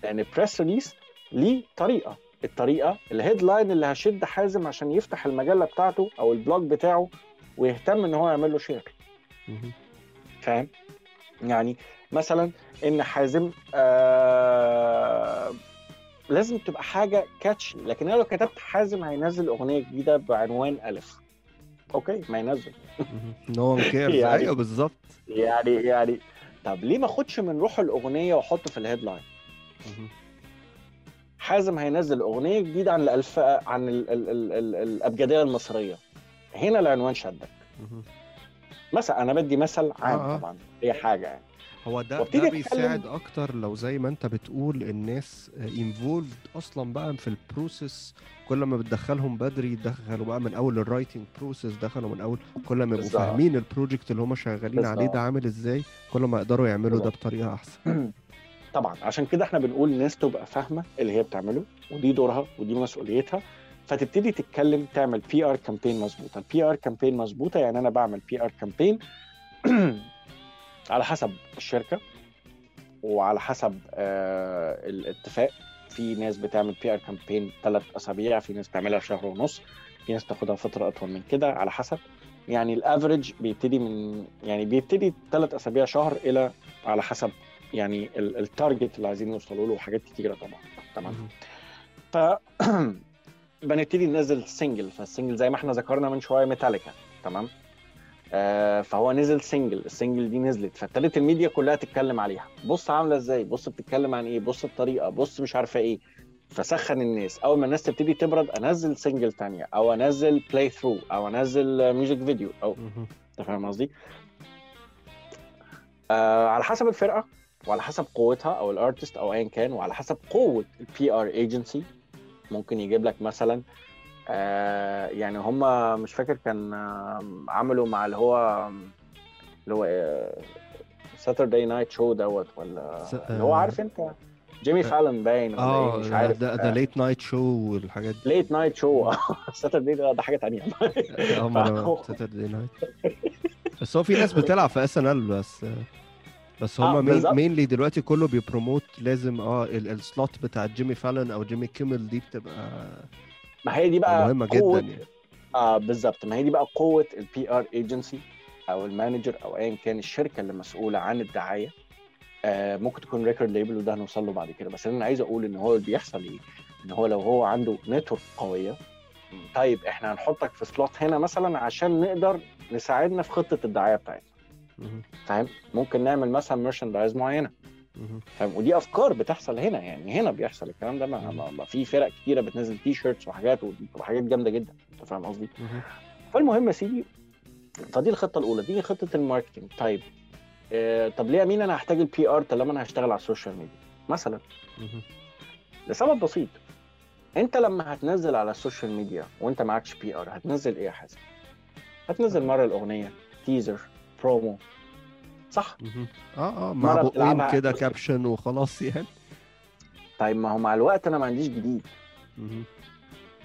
لأن press release ليه طريقة. الطريقة ال headline اللي هتشد حازم عشان يفتح المجلة بتاعته أو ال blog بتاعه ويهتم إن هو يعمل له share. فاهم؟ يعني مثلا إن حازم آه لازم تبقى حاجة catch لكن أنا لو كتبت حازم هينزل أغنية جديدة بعنوان ألف. okay ما ينزل. no one cares يعني- أيوه بالظبط. يعني يعني. طب ليه ما أخدش من روح الأغنية وأحطه في ال headline. حازم هينزل أغنية جديدة عن الالف عن ال... ال... ال... ال... الأبجدية المصرية هنا العنوان شدك. مثلا أنا بدي مثل عام آه، آه. طبعا هي حاجة يعني هو ده ده أتكلم- بيساعد أكتر لو زي ما أنت بتقول الناس involved أصلا بقى في ال process كل ما بتدخلهم بدري دخلوا بقى من أول ال writing process دخلوا من اول كل ما يبقوا. فاهمين ال project اللي هم شغالين عليه بالظبط. ده عامل إزاي كل ما يقدروا يعملوا ده بالظبط. بطريقة أحسن طبعا عشان كده إحنا بنقول الناس تبقى فاهمة اللي هي بتعمله ودي دورها ودي مسؤوليتها. فتبتدي تتكلم تعمل PR campaign مظبوطة. ال PR campaign مظبوطة يعني أنا بعمل PR campaign على حسب الشركة وعلى حسب آه الاتفاق. في ناس بتعمل PR campaign ثلاث أسابيع في ناس بتعملها شهر ونص في ناس تاخدها فترة أطول من كده على حسب. يعني ال average بيبتدي من يعني بيبتدي ثلاث أسابيع شهر إلى على حسب يعني ال target اللي عايزين يوصلوا له وحاجات كتيرة طبعا. تمام. ف بنبتدي ننزل single فال single زي ما إحنا ذكرنا من شوية ميتاليكا تمام. آه فهو نزل single ال single دي نزلت. فابتدت الميديا كلها تتكلم عليها. بص عاملة إزاي؟ بص بتتكلم عن إيه؟ بص الطريقة بص مش عارفة إيه. فسخن الناس. أول ما الناس تبتدي تبرد أنزل single تانية. أو أنزل playthrough أو أنزل music video أو أنت فاهم قصدي؟ آه على حسب الفرقة. وعلى حسب قوتها أو ال artist أو ايا كان وعلى حسب قوة ال PR agency ممكن يجيب لك مثلا آه يعني هم مش فاكر كان آه عملوا مع اللي هو اللي هو Saturday Night Show دوت ولا س... اللي هو عارف أنت؟ جيمي فالون باين آه مش عارف. ده ده late night show والحاجات دي. late night show Saturday ده, ده حاجة ثانية آه Saturday Night بس هو في ناس بتلعب في SNL بس. بس هم آه mainly دلوقتي كله بي promote لازم آه ال slot بتاع جيمي فالون أو جيمي كيمل دي بتبقى ما هي دي بقى مهمة قوة... جدا يعني. آه بالظبط. ما هي دي بقى قوة ال PR agency أو ال manager أو ايا كان الشركة اللي مسؤولة عن الدعاية. آه ممكن تكون record label وده هنوصل له بعد كده. بس أنا عايز أقول إن هو اللي بيحصل إيه؟ إن هو لو هو عنده network قوية طيب إحنا هنحطك في slot هنا مثلا عشان نقدر نساعدنا في خطة الدعاية بتاعتنا. فاهم؟ ممكن نعمل مثلا merchandise معينة. فاهم؟ ودي أفكار بتحصل هنا يعني هنا بيحصل الكلام ده. ما, ما, ما في فرق كتيرة بتنزل T-shirts وحاجات وحاجات جامدة جدا. أنت فاهم قصدي؟ فالمهم يا سيدي فدي الخطة الأولى دي خطة ال marketing طيب آه طب ليه مين أنا هحتاج ال PR طالما أنا هشتغل على ال social media؟ مثلا. لسبب بسيط. أنت لما هتنزل على ال social media وأنت معكش PR هتنزل إيه يا حازم؟ هتنزل مرة الأغنية teaser promo صح؟ آه آه مع بقين كده caption وخلاص يعني. طيب ما هو مع الوقت أنا ما عنديش جديد. مه.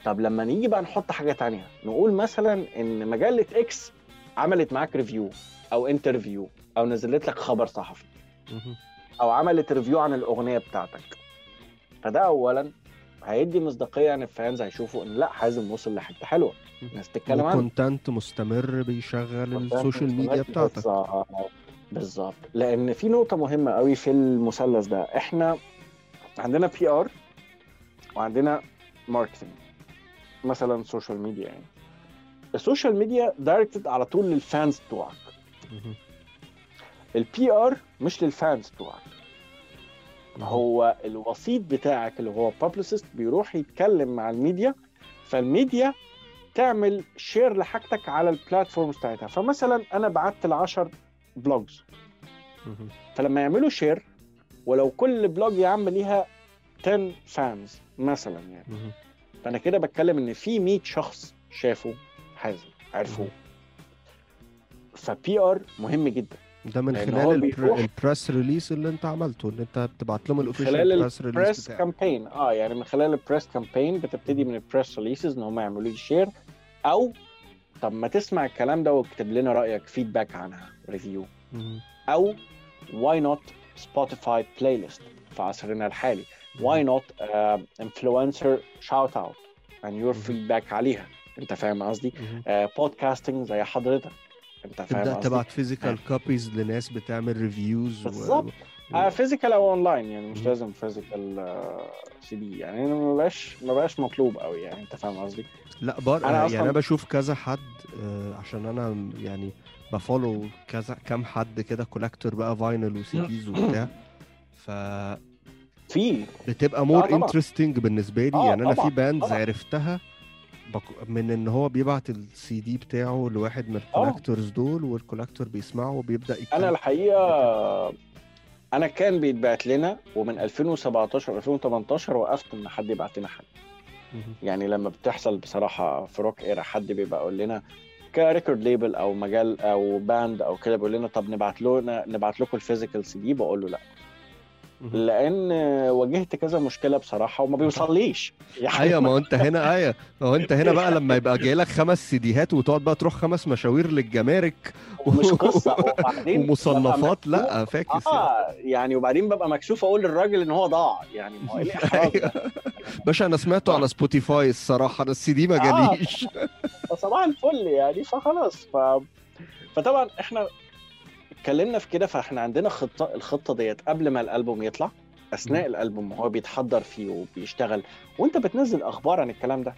طب لما نيجي بقى نحط حاجة تانية نقول مثلا إن مجلة X عملت معاك review أو interview أو نزلت لك خبر صحفي مه. أو عملت review عن الأغنية بتاعتك. فده اولا. هيدي مصداقية عن ال fans هيشوفوا إن لأ حازم وصل لحتة حلوة. الناس تتكلم عنه. content مستمر بيشغل ال social media بتاعتك. بالظبط. بالظبط. لأن في نقطة مهمة قوي في المثلث ده. إحنا عندنا PR وعندنا marketing مثلا social media يعني. ال social media directed على طول لل fans بتوعك. ال PR مش لل fans بتوعك. هو الوسيط بتاعك اللي هو publicist بيروح يتكلم مع الميديا فالميديا تعمل share لحاجتك على ال platforms بتاعتها. فمثلا أنا بعت ل 10 blogs فلما يعملوا share ولو كل blog يا عم ليها 10 fans مثلا يعني. فأنا كده بتكلم إن في 100 شخص شافوا حازم عرفوه. ف PR مهم جدا. ده من خلال ال press release اللي انت عملته اللي انت بتبعت لهم ال official press release ال press campaign آه يعني من خلال ال press campaign بتبتدي من ال press releases إن هم يعملوا لي share أو طب ما تسمع الكلام ده واكتب لنا رأيك feedback عنها review أو why not Spotify playlist في عصرنا الحالي؟ why not influencer shout out and your feedback عليها؟ أنت فاهم قصدي؟ podcasting uh, زي حضرتك. انت فاهم تبدا تبعت physical copies لناس بتعمل reviews بالظبط. physical أو اونلاين يعني مش لازم physical CD يعني ما بقاش ما بقاش مطلوب قوي يعني أنت فاهم قصدي؟ لا بار أنا يعني أنا بشوف كذا حد عشان أنا يعني ب follow كذا كام حد كده collector بقى vinyl و CDs وبتاع. ف في. بتبقى more. interesting بالنسبة لي. آه، يعني أنا في bands. عرفتها من إن هو بيبعت السي دي بتاعه لواحد من ال collectors دول وال collector بيسمعه وبيبدأ أنا يتكلم الحقيقة أنا كان بيتبعت لنا ومن 2017 2018 وقفت إن حد يبعت لنا مهم. يعني لما بتحصل بصراحة في Rock Era حد بيبقى يقول لنا ك record label أو مجال أو band أو كده بيقول لنا طب نبعت له نبعت لكم ال physical CD بقول له لأ. لأن واجهت كذا مشكلة بصراحة وما بيوصليش. يعني أيوه ما هو أنت هنا أيوه. ما هو أنت هنا بقى لما يبقى جاي لك خمس سيديهات وتقعد بقى تروح خمس مشاوير للجمارك ومش قصة. وبعدين ومصنفات لا فاكس يعني. آه يعني. وبعدين ببقى مكسوف أقول للراجل إن هو ضاع. يعني ما هو إيه الاحراج ده؟ باشا أنا سمعته على Spotify الصراحة أنا السي دي ما آه. جاليش. فصباح الفل يعني فخلاص. ف... فطبعا إحنا اتكلمنا في كده فاحنا عندنا خطة الخطة ديت قبل ما الألبوم يطلع أثناء. الألبوم وهو بيتحضر فيه وبيشتغل وأنت بتنزل أخبار عن الكلام ده.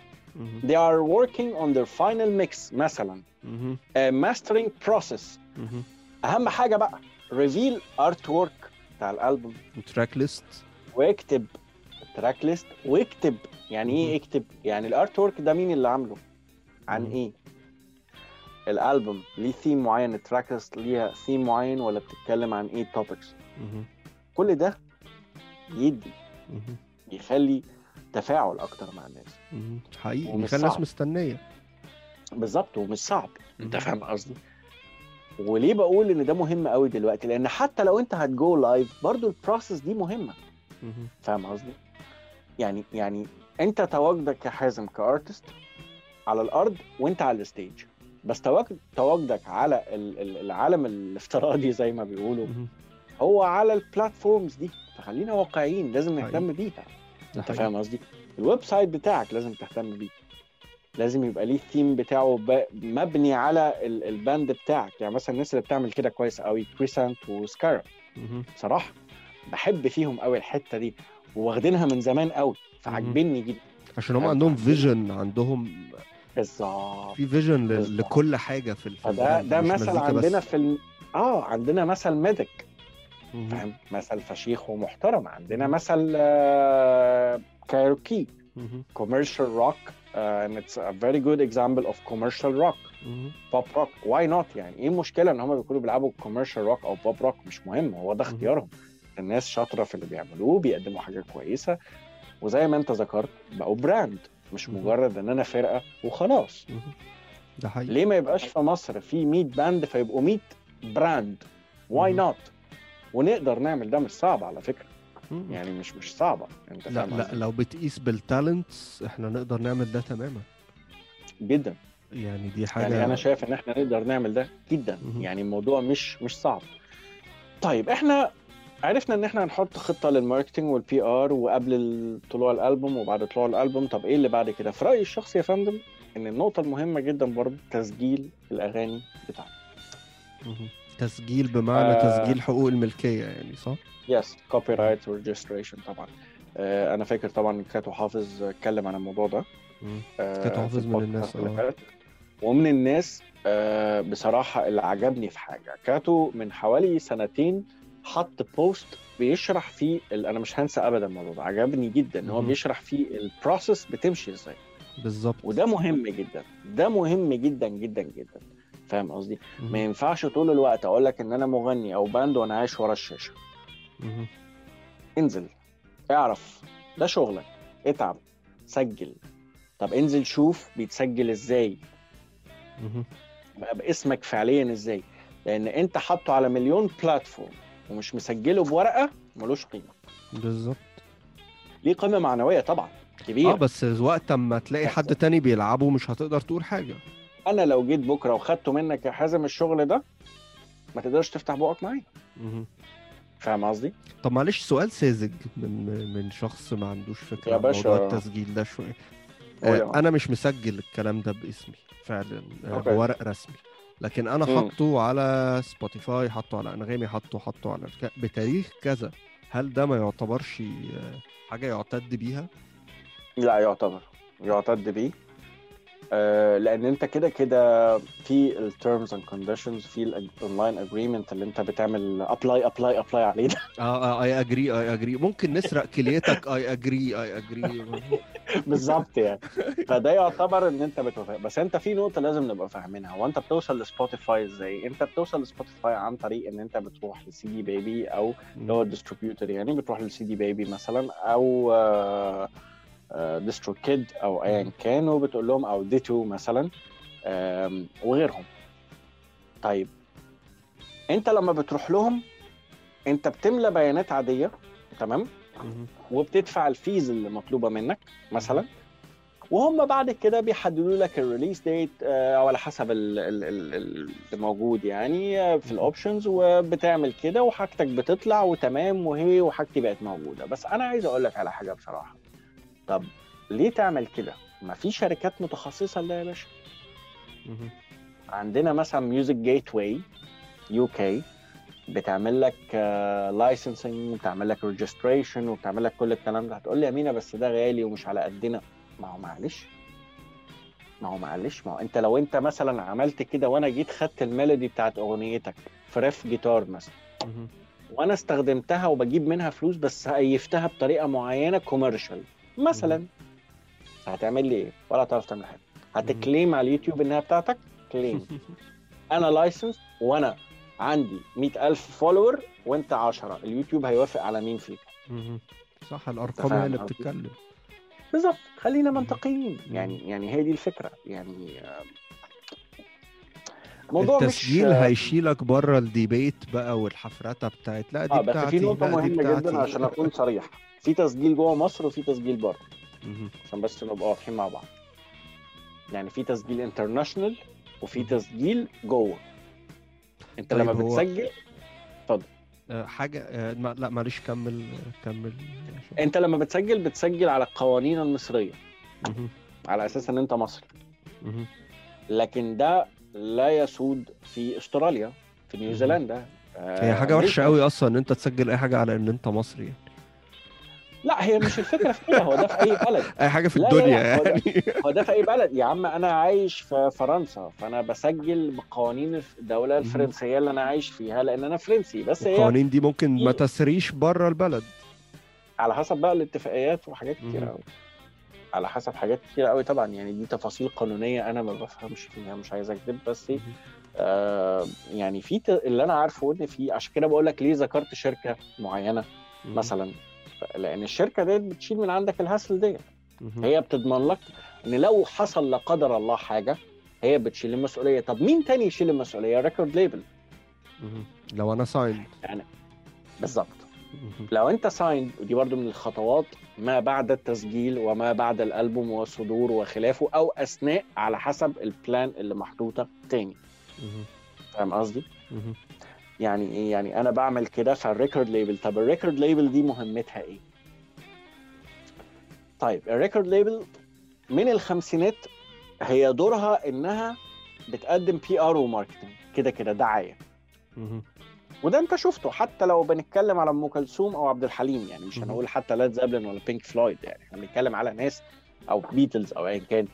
they are working on their final mix مثلا. uh, mastering process. أهم حاجة بقى reveal artwork بتاع الألبوم. track list واكتب ال track list واكتب يعني. إيه اكتب؟ يعني ال artwork ده مين اللي عامله؟ عن. إيه؟ الألبوم ليه ثيم معين ال track list ليها ثيم معين ولا بتتكلم عن إيه topics. كل ده يدي. يخلي تفاعل أكتر مع الناس. حقيقي ومش بيخلي الناس. مستنية بالظبط ومش صعب انت. فاهم قصدي وليه بقول إن ده مهم قوي دلوقتي لأن حتى لو أنت هتgo live برضو ال process دي مهمة مهم. فاهم قصدي؟ يعني يعني أنت تواجدك كحازم ك artist على الأرض وأنت على ال stage بس تواجد تواجدك على ال- ال- العالم الافتراضي زي ما بيقولوا. هو على ال platforms دي فخلينا واقعيين لازم. نهتم بيها أنت. فاهم قصدي؟ ال website بتاعك لازم تهتم بيه لازم يبقى ليه الثيم بتاعه مبني على ال- ال band بتاعك يعني مثلا الناس اللي بتعمل كده كويس قوي كايروكي ومسار اجباري. بصراحة بحب فيهم قوي الحتة دي واخدينها من زمان قوي فعجبني جدا عشان هم؟ عندهم vision عندهم بالظبط. في vision. لكل حاجة في الفيلم فده ده مثل عندنا في الم... آه عندنا مثل ميديك فاهم؟ مثل فشيخ ومحترم. عندنا مثل آه كايروكي commercial rock and it's a very good example of commercial rock. Pop rock why not يعني؟ إيه المشكلة إن هم بيكونوا بيلعبوا commercial rock أو pop rock مش مهم. هو ده. اختيارهم. الناس شاطرة في اللي بيعملوه بيقدموا حاجة كويسة. وزي ما أنت ذكرت بقوا brand مش. مجرد إن أنا فرقة وخلاص. ده حقيقي. ليه ما يبقاش في مصر في 100 band فيبقوا 100 brand؟ Why. Not ونقدر نعمل ده مش صعب على فكرة. يعني مش مش صعبه أنت لا لا؟ لو بتقيس بال talents إحنا نقدر نعمل ده تماما. جدا. يعني دي حاجة يعني أنا شايف إن إحنا نقدر نعمل ده جدا. يعني الموضوع مش مش صعب. طيب إحنا عرفنا إن إحنا هنحط خطة لل marketing وال PR وقبل طلوع الألبوم وبعد طلوع الألبوم طب إيه اللي بعد كده في رأيي الشخصي يا فندم إن النقطة المهمة جدا برضه تسجيل الأغاني بتاعتنا مهم. تسجيل بمعنى آه. تسجيل حقوق الملكية يعني صح؟ Yes copyright و registration طبعا آه، أنا فاكر طبعا كاتو حافظ اتكلم عن الموضوع ده. آه، كاتو حافظ من الناس، آه. ومن الناس آه، بصراحة اللي عجبني في حاجة كاتو من حوالي سنتين حط post بيشرح فيه أنا مش هنسى ابدا الموضوع ده عجبني جدا إن هو. بيشرح فيه ال process بتمشي إزاي. بالظبط. وده مهم جدا ده مهم جدا جدا جدا. فاهم قصدي. ما ينفعش طول الوقت أقول لك إن أنا مغني أو باند وأنا عايش ورا الشاشة. مهم. انزل اعرف ده شغلك. اتعب سجل. طب انزل شوف بيتسجل إزاي. بقى باسمك فعليا إزاي. لأن أنت حاطه على مليون بلاتفورم ومش مسجله بورقة ملوش قيمة. بالظبط. ليه قيمة معنوية طبعا آه كبيره بس وقت اما تلاقي حد تاني بيلعبه مش هتقدر تقول حاجة. أنا لو جيت بكرة وخدته منك يا حازم الشغل ده ما تقدرش تفتح بقك معايا. فاهم قصدي؟ طب معلش سؤال ساذج من من شخص ما عندوش فكرة يا باشا. موضوع التسجيل ده شوية. آه. أنا مش مسجل الكلام ده باسمي فعلا آه. بورق رسمي. لكن أنا. حاطه على سبوتيفاي حاطه على أنغامي حاطه حاطه على بتاريخ كذا. هل ده ما يعتبرش آه، حاجة يعتد بيها؟ لا يعتبر. يعتد بيه. لأن أنت كده كده في ال terms and conditions في ال online agreement اللي أنت بتعمل apply apply apply عليه ده. آه I agree I agree ممكن نسرق كليتك I agree I agree بالظبط يعني. فده يعتبر إن أنت بتوافق بس أنت في نقطة لازم نبقى فاهمينها. هو أنت بتوصل ل Spotify إزاي؟ أنت بتوصل ل Spotify عن طريق إن أنت بتروح ل CD Baby أو اللي هو ال distributor يعني بتروح لل CD Baby مثلا أو DistroKid أو ايا كان وبتقول لهم أو Ditto مثلا وغيرهم. طيب أنت لما بتروح لهم أنت بتملى بيانات عادية تمام. وبتدفع ال fees اللي مطلوبة منك مثلا. وهم بعد كده بيحددوا لك ال release date أو على حسب ال- ال- ال- ال- اللي موجود يعني آه، في ال options وبتعمل كده وحاجتك بتطلع وتمام وهي وحاجتي بقت موجودة. بس أنا عايز أقول لك على حاجة بصراحة. طب ليه تعمل كده؟ ما في شركات متخصصة لده يا باشا. عندنا مثلا Music Gateway UK بتعمل لك licensing وبتعمل لك registration وبتعمل لك كل الكلام ده. هتقول لي يا مينا بس ده غالي ومش على قدنا. ما هو معلش. ما هو معلش. ما هو انت لو انت مثلا عملت كده وأنا جيت خدت ال melody بتاعت أغنيتك في riff guitar مثلا. وأنا استخدمتها وبجيب منها فلوس بس shiftها بطريقة معينة commercial مثلا. هتعمل لي إيه؟ ولا هتعرف تعمل حاجة. هت claim على اليوتيوب انها بتاعتك؟ Claim. أنا license وأنا عندي 100000 follower وأنت 10 اليوتيوب هيوافق على مين فيك. صح الأرقام هي اللي؟ بتتكلم. بالظبط. خلينا. منطقيين. يعني يعني هي دي الفكرة. يعني آه، موضوع التسجيل مش هيشيلك بره ال debate بقى والحفرتة بتاعت لا دي بس بتاعتي في نقطه مهمة جدا عشان أكون صريح. في تسجيل جوه مصر وفي تسجيل بره. عشان بس نبقى واضحين مع بعض يعني في تسجيل international وفي. تسجيل جوه انت طيب لما هو- بتسجل آه، حاجة آه، لا معلش كمل آه، كمل انت لما بتسجل بتسجل على القوانين المصرية. على أساس إن أنت مصري. لكن ده لا يسود في أستراليا في. نيوزيلندا آه، هي حاجة وحشة أمريكا. قوي أصلا إن أنت تسجل أي حاجة على إن أنت مصري. لا هي مش الفكرة في كده هو ده في أي بلد أي حاجة في الدنيا يعني هو ده في أي بلد يا عم أنا عايش في فرنسا فأنا بسجل بقوانين الدولة. الفرنسية اللي أنا عايش فيها لأن أنا فرنسي بس هي القوانين دي ممكن ما تسريش بره البلد على حسب بقى الاتفاقيات وحاجات كتير. قوي على حسب حاجات كتير قوي طبعا يعني دي تفاصيل قانونية أنا ما بفهمش فيها مش عايز اكذب بس. آه يعني في ت... اللي أنا عارفه إن في عشان كده بقول لك ليه ذكرت شركة معينة. مثلا لأن الشركة ديت بتشيل من عندك ال hassle ديت. هي بتضمن لك إن لو حصل لا قدر الله حاجة هي بتشيل المسؤولية. طب مين تاني يشيل المسؤولية؟ Record label. لو أنا سايند بالظبط. لو أنت signed ودي برضو من الخطوات ما بعد التسجيل وما بعد الألبوم والصدور وخلافه أو أثناء على حسب ال plan اللي محطوطة تاني. فاهم قصدي؟ يعني إيه؟ يعني أنا بعمل كده فال record label طب ال record label دي مهمتها إيه؟ طيب ال record label من الخمسينات هي دورها إنها بتقدم PR و marketing كده كده دعايه وده أنت شفته حتى لو بنتكلم على أم كلثوم أو عبد الحليم يعني مش. هنقول حتى Led Zeppelin ولا Pink Floyd يعني إحنا بنتكلم على ناس أو بيتلز أو ايا كان.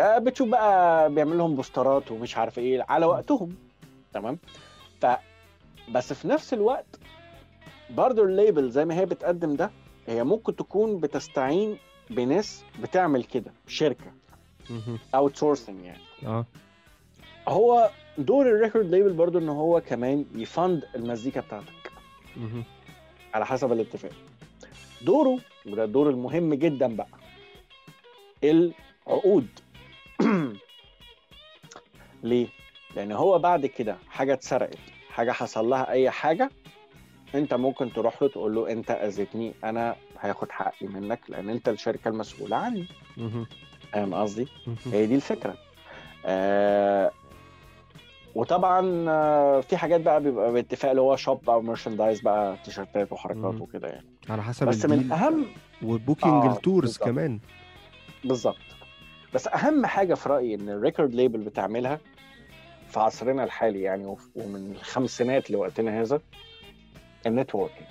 آه، بتشوف بقى بيعمل لهم poster ات ومش عارف إيه على وقتهم. تمام؟ ف بس في نفس الوقت برضه ال label زي ما هي بتقدم ده هي ممكن تكون بتستعين بناس بتعمل كده شركة. outsourcing يعني. آه. هو دور ال record label برضه إن هو كمان يفند المزيكا بتاعتك. على حسب الاتفاق. دوره وده الدور المهم جدا بقى العقود. ليه؟ لأن هو بعد كده حاجة اتسرقت. حاجة حصل لها أي حاجة أنت ممكن تروح له تقول له أنت أذيتني أنا هاخد حقي منك لأن أنت الشركة المسؤولة عني. فاهم قصدي؟ هي دي الفكرة آه وطبعا آه، في حاجات بقى بيبقى باتفاق اللي هو shop أو merchandise بقى تيشيرتات وحركات. وكده يعني على حسب بس من أهم و booking آه، ال tours. كمان بالظبط بس أهم حاجة في رأيي إن ال record label بتعملها في عصرنا الحالي يعني ومن الخمسينات لوقتنا هذا ال networking.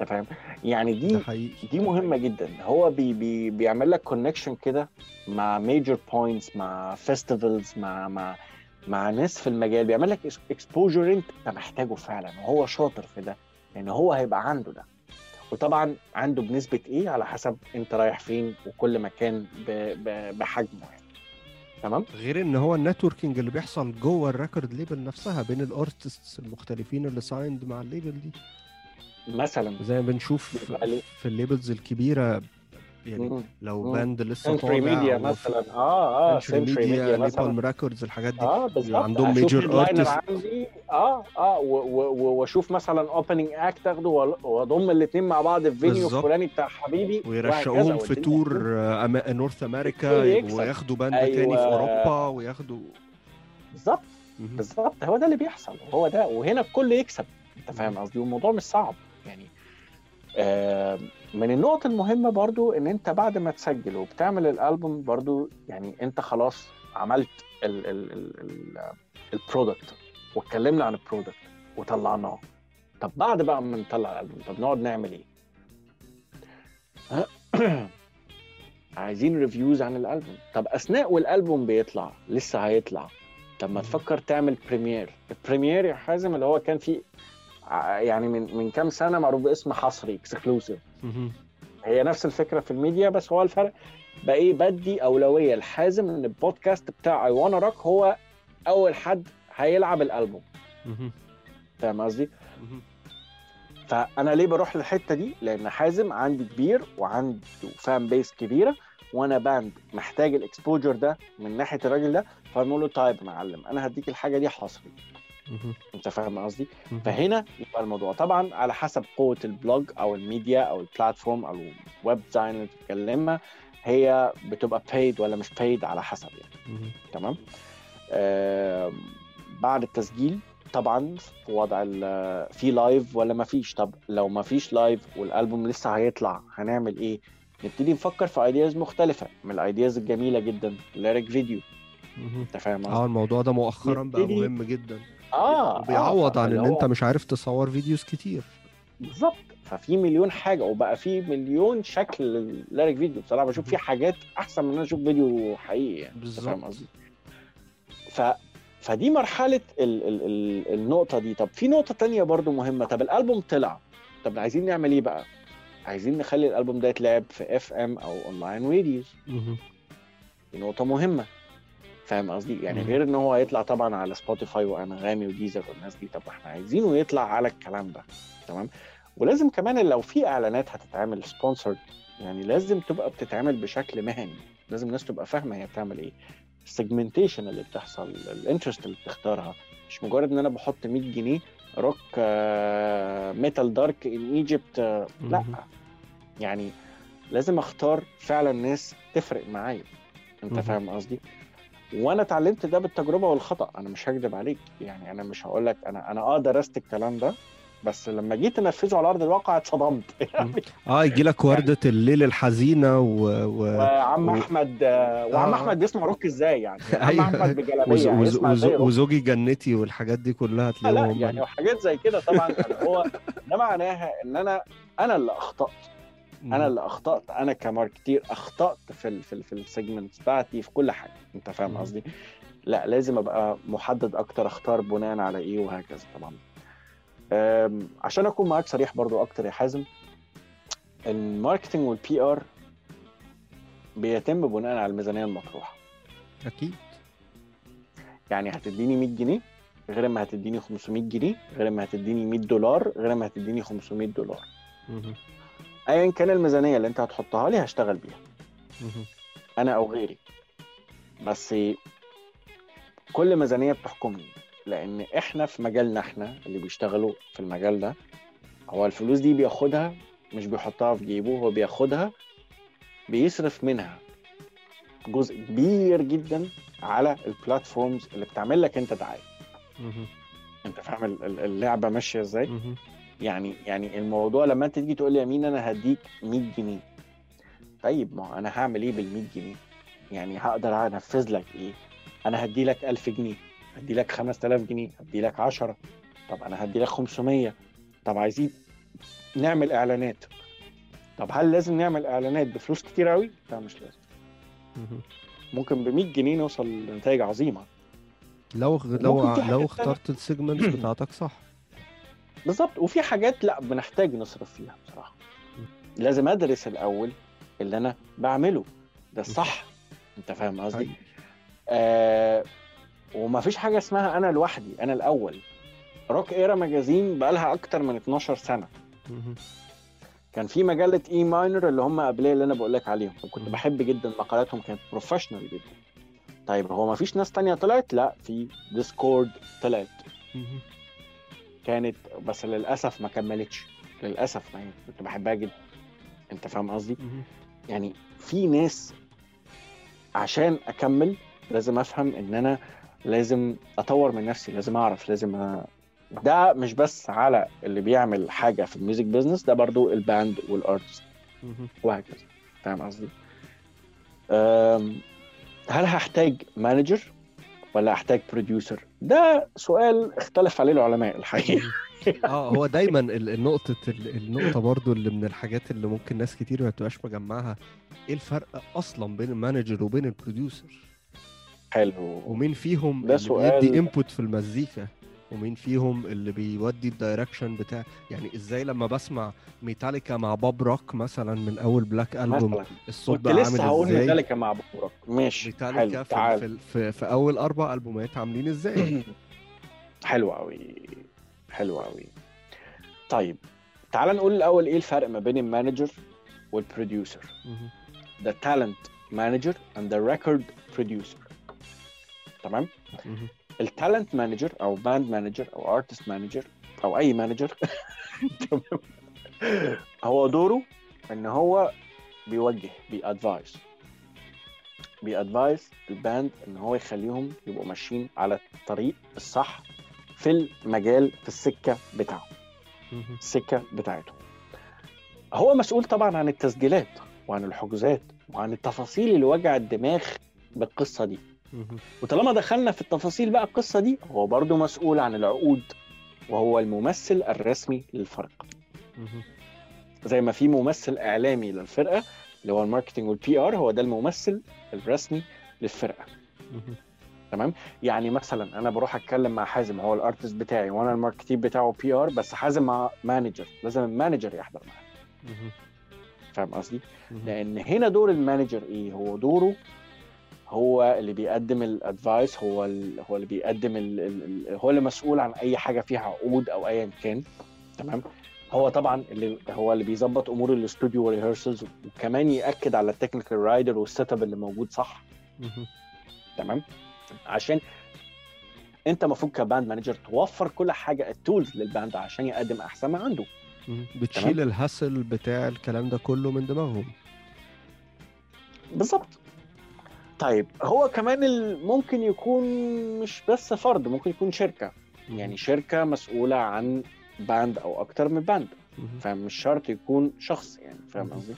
أنت فاهم؟ يعني دي حقيقي. دي مهمة جدا. هو بي بي بيعمل لك connection كده مع major points مع festivals مع مع مع ناس في المجال. بيعمل لك exposure انت محتاجه فعلا وهو شاطر في ده لأن هو هيبقى عنده ده. وطبعا عنده بنسبة إيه؟ على حسب أنت رايح فين وكل مكان بحجمه يعني. تمام؟ غير إن هو ال networking اللي بيحصل جوه ال record label نفسها بين ال artists المختلفين اللي signed مع ال label دي. مثلا. زي ما بنشوف؟ في ال labels الكبيرة يعني. لو. band لسه طالع ميديا مثلا آه آه سنتري ميديا مثلا records الحاجات دي آه بالظبط عندهم headliner artist آه آه وأشوف مثلا opening act أخده وأضم الاثنين مع بعض في بالظبط. الفلاني بتاع حبيبي ويرشقوهم في tour North America. وياخدوا band تاني في أيوة. أوروبا وياخدوا بالظبط. بالظبط هو ده اللي بيحصل هو ده وهنا الكل يكسب أنت فاهم قصدي والموضوع مش صعب يعني آه، من النقط المهمة برضو إن أنت بعد ما تسجل وبتعمل الألبوم برضو يعني أنت خلاص عملت ال ال ال ال product واتكلمنا عن ال product وطلعناه طب بعد بقى ما نطلع الألبوم طب نقعد نعمل إيه عايزين reviews عن الألبوم طب أثناء والألبوم بيطلع لسه هيطلع طب ما. تفكر تعمل premiere ال premiere يا حازم اللي هو كان فيه يعني من من كام سنة معروف باسم حصري exclusive. هي نفس الفكرة في الميديا بس هو الفرق بقى إيه بدي أولوية لحازم إن البودكاست بتاع اي وأنا روك هو أول حد هيلعب الألبوم. فاهم قصدي؟ فأنا ليه بروح للحتة دي؟ لأن حازم عندي كبير وعنده fan base كبيرة وأنا band محتاج ال exposure ده من ناحية الراجل ده فبنقول له طيب معلم أنا هديك الحاجة دي حصري. انت فاهم قصدي؟ فهنا يبقى الموضوع. طبعا على حسب قوة ال blog أو الميديا أو ال platform أو ال webzine اللي بتتكلمها هي بتبقى paid ولا مش paid على حسب يعني. تمام؟ آم، بعد التسجيل طبعا في وضع في live ولا ما فيش؟ طب لو ما فيش live والالبوم لسه هيطلع هنعمل إيه؟ نبتدي نفكر في ideas مختلفة من ال ideas الجميلة جدا lyric video. أنت فاهم قصدي؟ آه الموضوع ده مؤخرا بقى مهم جدا. آه وبيعوض آه، عن إن أنت مش عارف تصور videos كتير. بالظبط. ففي مليون حاجة وبقى في مليون شكل لل lyric video. بصراحة بشوف فيه حاجات أحسن من إن أنا أشوف فيديو حقيقي يعني. فاهم بالظبط. قصدي؟ ف فدي مرحلة ال... ال... ال... النقطة دي. طب في نقطة تانية برضو مهمة. طب الألبوم طلع. طب عايزين نعمل إيه بقى؟ عايزين نخلي الألبوم ده يتلعب في FM أو online radios مهم. دي نقطة مهمة. فاهم قصدي يعني. غير إن هو هيطلع طبعا على سبوتيفاي وأنغامي وديزر والناس دي طب إحنا عايزينه يطلع على الكلام ده تمام ولازم كمان لو في إعلانات هتتعمل sponsored يعني لازم تبقى بتتعمل بشكل مهني لازم الناس تبقى فاهمة هي بتعمل إيه ال segmentation اللي بتحصل ال interest اللي بتختارها مش مجرد إن أنا بحط 100 جنيه rock metal dark in Egypt لأ. يعني لازم أختار فعلا ناس تفرق معايا أنت. فاهم قصدي وأنا اتعلمت ده بالتجربة والخطأ أنا مش هكذب عليك. يعني أنا مش هقول لك أنا أنا آه درست الكلام ده بس لما جيت انفذه على أرض الواقع اتصدمت. يعني آه يجي لك وردة الليل الحزينة و... و... وعم و- أحمد آه، وعم آه. أحمد بيسمع روك إزاي يعني؟ عم أيوة. أحمد بجلابية وز... وز... هيسمع وز... روك وزوجي جنتي والحاجات دي كلها لا تلاقيهم يعني وحاجات زي كده طبعا. هو ده معناها إن أنا أنا اللي أخطأت. أنا اللي أخطأت أنا ك marketer أخطأت في ال في ال في ال segment بتاعتي في كل حاجة. أنت فاهم. قصدي؟ لا لازم أبقى محدد أكتر أختار بناء على إيه وهكذا طبعا. عشان أكون معاك صريح برضو أكتر يا حازم ال marketing وال PR بيتم بناء على الميزانية المطروحة. أكيد. يعني هتديني 100 جنيه غير ما هتديني 500 جنيه غير ما هتديني 100 دولار غير ما هتديني 500 دولار. ايا كان الميزانية اللي أنت هتحطها لي هشتغل بيها. أنا أو غيري بس كل ميزانية بتحكمني لأن إحنا في مجالنا إحنا اللي بيشتغلوا في المجال ده هو الفلوس دي بياخدها مش بيحطها في جيبه هو بياخدها بيصرف منها جزء كبير جدا على البلاتفورمز اللي بتعمل لك أنت دعاية. أنت فاهم ال- ال- اللعبة ماشية إزاي. يعني يعني الموضوع لما انت تيجي تقول لي يا مين أنا هديك 100 جنيه؟ طيب ما أنا هعمل إيه بال 100 جنيه؟ يعني هقدر انفذ لك إيه؟ أنا هدي لك 1000 جنيه هدي لك 5000 جنيه هدي لك 10 طب أنا هدي لك 500 طب عايزين نعمل اعلانات. طب هل لازم نعمل اعلانات بفلوس كتير قوي؟ لا مش لازم. ممكن ب 100 جنيه نوصل لنتائج عظيمة. لو لو لو. اخترت السيجمنتس بتاعتك صح. بالظبط. وفي حاجات لا بنحتاج نصرف فيها بصراحة. لازم أدرس الأول اللي أنا بعمله. ده الصح أنت فاهم قصدي؟ أيوة. آه وما فيش حاجة اسمها أنا لوحدي أنا الأول. Rock Era Magazine بقالها أكتر من 12 سنة. كان في مجلة إي ماينر اللي هم قبلية اللي أنا بقول لك عليهم. وكنت. بحب جدا مقالاتهم كانت professional جدا. طيب هو ما فيش ناس تانية طلعت؟ لا في ديسكورد طلعت. كانت بس للأسف ما كملتش. للأسف يعني كنت بحبها جدا. أنت فاهم قصدي. يعني في ناس عشان أكمل لازم أفهم إن أنا لازم أطور من نفسي لازم أعرف لازم أ... ده مش بس على اللي بيعمل حاجة في ال music business ده برضو ال band وال artist. وهكذا. فاهم قصدي؟ هل هحتاج manager ولا هحتاج producer ده سؤال اختلف عليه العلماء الحقيقة. آه هو دايما ال- النقطة ال- النقطة برضو اللي من الحاجات اللي ممكن ناس كتير ما تبقاش مجمعها. إيه الفرق أصلا بين ال manager وبين ال producer حلو. ومين فيهم ده اللي سؤال- بيدي input في المزيكا؟ ومين فيهم اللي بيودي ال direction بتاع يعني إزاي لما بسمع ميتاليكا مع بوب روك مثلا من أول Black Album الصوت بقى لسه عامل هقول إزاي؟ ميتاليكا مع بوب روك ماشي ميتاليكا في, تعال. في, في, في أول أربع ألبومات عاملين إزاي؟ حلو قوي حلو قوي طيب تعال نقول الأول إيه الفرق ما بين ال manager وال producer؟ the talent manager and the record producer. تمام. ال talent manager أو band manager أو artist manager أو أي manager هو دوره إن هو بيوجه بي advise. بي advise ال band إن هو يخليهم يبقوا ماشيين على الطريق الصح في المجال في السكة بتاعه مهم. السكة بتاعته هو مسؤول طبعا عن التسجيلات وعن الحجوزات وعن التفاصيل اللي وجع الدماغ بالقصة دي. وطالما دخلنا في التفاصيل بقى القصة دي هو برضه مسؤول عن العقود وهو الممثل الرسمي للفرق. زي ما في ممثل إعلامي للفرقة اللي هو ال marketing وال PR هو ده الممثل الرسمي للفرقة. تمام يعني مثلا أنا بروح أتكلم مع حازم هو ال artist بتاعي وأنا ال marketer بتاعه PR بس حازم مع manager لازم ال manager يحضر معاه مهم. فاهم قصدي. لأن هنا دور ال manager إيه هو دوره هو اللي بيقدم ال advice هو ال... هو اللي بيقدم ال... ال... هو اللي مسؤول عن أي حاجة فيها عقود أو ايا كان. تمام؟ هو طبعا اللي هو اللي بيظبط أمور الاستوديو وال rehearsals وكمان يأكد على ال technical rider وال setup اللي موجود صح. تمام؟ عشان أنت المفروض ك band manager توفر كل حاجة ال tools لل band عشان يقدم أحسن ما عنده. بتشيل ال hassle بتاع الكلام ده كله من دماغهم. بالظبط. طيب هو كمان ممكن يكون مش بس فرد ممكن يكون شركة. يعني شركة مسؤولة عن band أو أكتر من band. فمش شرط يكون شخص يعني فاهم. قصدي؟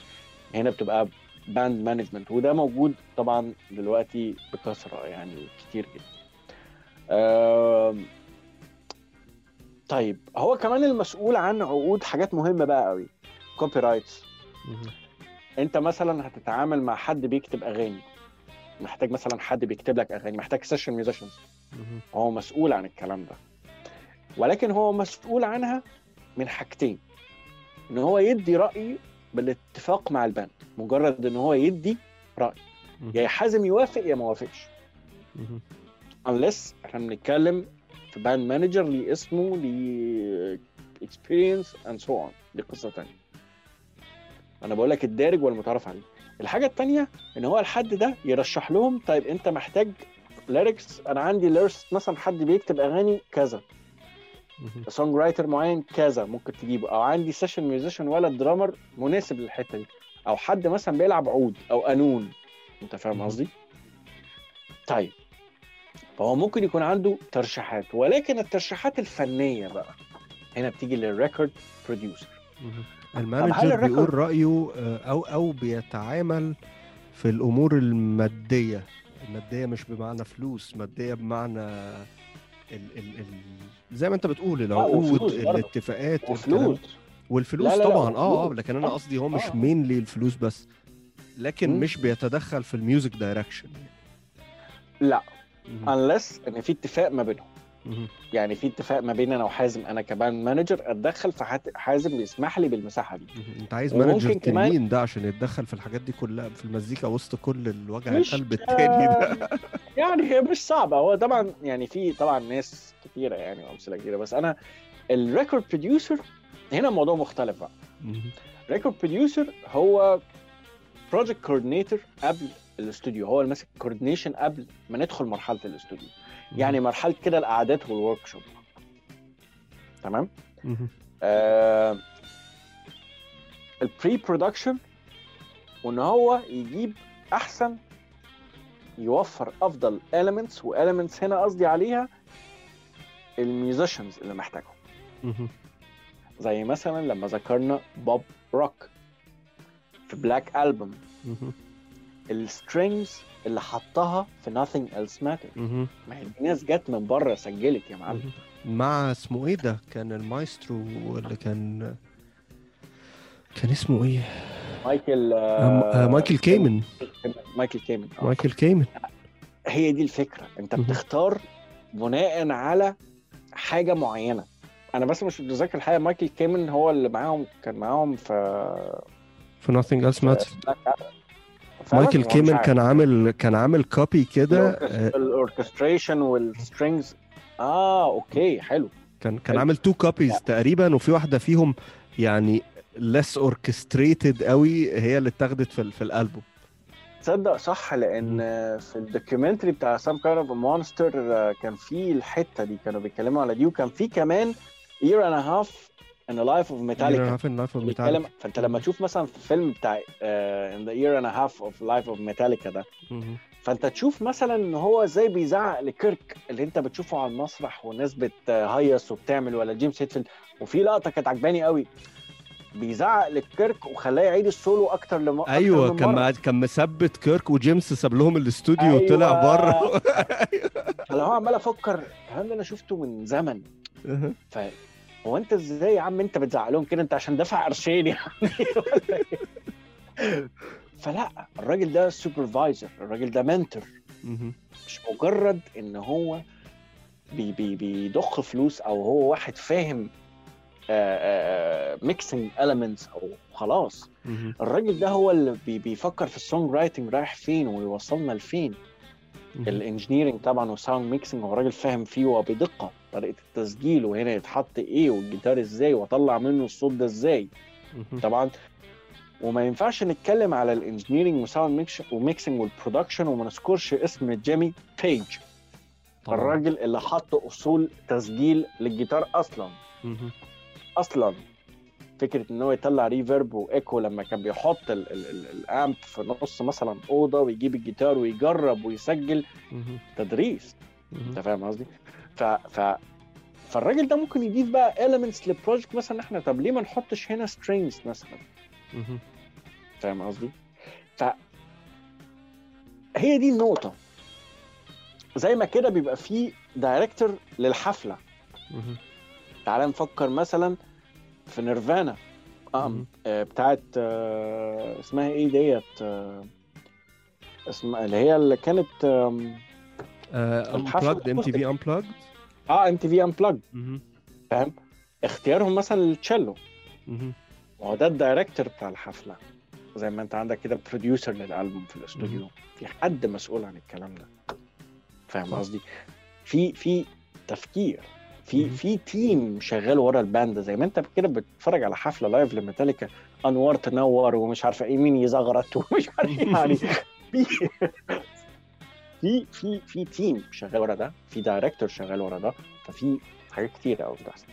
هنا بتبقى band management وده موجود طبعا دلوقتي بكثرة يعني كتير جدا. طيب هو كمان المسؤول عن عقود حاجات مهمة بقى قوي. copyrights. انت مثلا هتتعامل مع حد بيكتب أغاني. محتاج مثلا حد بيكتب لك أغاني محتاج session musicians. هو مسؤول عن الكلام ده. ولكن هو مسؤول عنها من حاجتين. إن هو يدي رأي بالاتفاق مع ال band مجرد إن هو يدي رأي. يا حازم يوافق يا ما وافقش unless إحنا بنتكلم في band manager ليه اسمه ليه experience and so on دي قصة تانية. أنا بقول لك الدارج والمتعارف عليه. الحاجة التانية إن هو الحد ده يرشح لهم طيب أنت محتاج lyrics أنا عندي lyrics مثلا حد بيكتب أغاني كذا. songwriter معين كذا ممكن تجيبه. أو عندي session musician ولا drummer مناسب للحتة دي. أو حد مثلا بيلعب عود أو قانون. أنت فاهم. قصدي؟ طيب. فهو ممكن يكون عنده ترشيحات. ولكن الترشيحات الفنية بقى. هنا بتيجي لل record producer ال manager بيقول رأيه آه، أو أو بيتعامل في الأمور المادية المادية مش بمعنى فلوس مادية بمعنى ال ال ال زي ما انت بتقول العقود وفلوس برضه. الاتفاقات وفلوس والفلوس لا، لا، لا، طبعا آه آه. لكن أنا آه. قصدي هو مش آه. مين الفلوس بس لكن مم. مش بيتدخل في ال music direction لا unless إن في اتفاق ما بينهم يعني في اتفاق ما بين أنا وحازم أنا ك band manager أتدخل فحازم بيسمح لي بالمساحة دي. أنت عايز manager كمان- تنين ده عشان يتدخل في الحاجات دي كلها في المزيكا وسط كل الوجع القلب التاني ده؟ يعني هي مش صعبة. هو طبعا يعني في طبعا ناس كتيرة يعني وامثله كتيرة بس أنا ال record producer هنا الموضوع مختلف بقى. مهم. record producer هو project coordinator قبل الاستوديو. هو اللي ماسك coordination قبل ما ندخل مرحلة الاستوديو. يعني مرحلة كده القعدات وال workshop تمام. آه ال pre-production وإن هو يجيب أحسن يوفر أفضل elements وال elements هنا قصدي عليها ال musicians اللي محتاجهم. زي مثلا لما ذكرنا بوب روك في Black Album مهم. ال strings اللي حطها في nothing else matters. ما هي ناس جت من بره سجلت يا معلم. مع اسمه إيه ده كان المايسترو اللي كان كان اسمه إيه مايكل آه، آه، مايكل كيمن مايكل كيمن آه. مايكل كيمن هي دي الفكرة انت. بتختار بناء على حاجة معينة أنا بس مش متذكر الحقيقة مايكل كيمن هو اللي معاهم كان معاهم في في nothing else matters؟ مايكل كيمن. كان عامل كان عامل copy كده آه، ال orchestration وال strings آه okay حلو. كان كان حلو. عامل two copies تقريبا وفي واحدة فيهم يعني less orchestrated قوي هي اللي اتاخدت في في الألبوم. تصدق صح لأن في ال documentary بتاع Some Kind of Monster كان في الحتة دي كانوا بيتكلموا على دي وكان في كمان year and a the life of Metallica. عارف ال life of بيتكلم فأنت لما تشوف مثلا في الفيلم بتاع uh, the year and a half of life of Metallica ده فأنت تشوف مثلا إن هو إزاي بيزعق لكيرك اللي أنت بتشوفه على المسرح والناس بتهيص وبتعمل ولا جيمس هيتفيلد. وفي لقطة كانت عجباني قوي. بيزعق لكيرك وخلاه يعيد السولو أكتر لم... أكتر أيوه كان مرة. كان مثبت كيرك وجيمس ساب لهم الاستوديو أيوة. وطلع بره. فلو هو عمال أفكر الكلام ده أنا شفته من زمن؟ ف هو انت إزاي يا عم انت بتزعق لهم كده؟ انت عشان دافع قرشين يعني. ولا؟ فلا الراجل ده supervisor الراجل ده mentor مش مجرد ان هو بي بي بيضخ فلوس أو هو واحد فاهم mixing elements أو خلاص. الراجل ده هو اللي بي بيفكر في ال song writing رايح فين ويوصلنا لفين. ال engineering طبعا وال sound mixing هو راجل فاهم فيه وبدقه طريقة التسجيل وهنا يتحط إيه والجيتار إزاي وأطلع منه الصوت ده إزاي. طبعا وما ينفعش نتكلم على الانجينيرنج وساوند وميكسنج والبرودكشن وما نذكرش اسم جيمي بيج. الراجل اللي حط أصول تسجيل للجيتار أصلا. أصلا. فكرة إن هو يطلع reverb و echo لما كان بيحط ال- ال- ال- ال amp في نص مثلا أوضة ويجيب الجيتار ويجرب ويسجل تدريس. أنت فاهم قصدي؟ ف ف فالراجل ده ممكن يضيف بقى elements لل project مثلا إحنا طب ليه ما نحطش هنا strings مثلا؟ فاهم قصدي؟ ف هي دي النقطة. زي ما كده بيبقى في director للحفلة. تعال نفكر مثلا في نيرفانا. آه. آه، بتاعت آه، اسمها إيه ديت؟ آه، اسمها اللي هي اللي كانت unplugged ام تي في unplugged آه ام تي في انبلاج مهم. فاهم؟ اختيارهم مثلا للتشيلو. مهم. هو ده ال director بتاع الحفلة. زي ما أنت عندك كده producer للألبوم في الأستوديو. في حد مسؤول عن الكلام ده. فاهم. قصدي؟ في في تفكير. في. في team شغال ورا ال band زي ما انت كده بتتفرج على حفلة live لميتاليكا انوار تنور ومش عارفة إيه مين يزغرط ومش عارف إيه يعني في في في في team شغال ورا ده في director شغال ورا ده ففي حاجات كتير قوي بتحصل.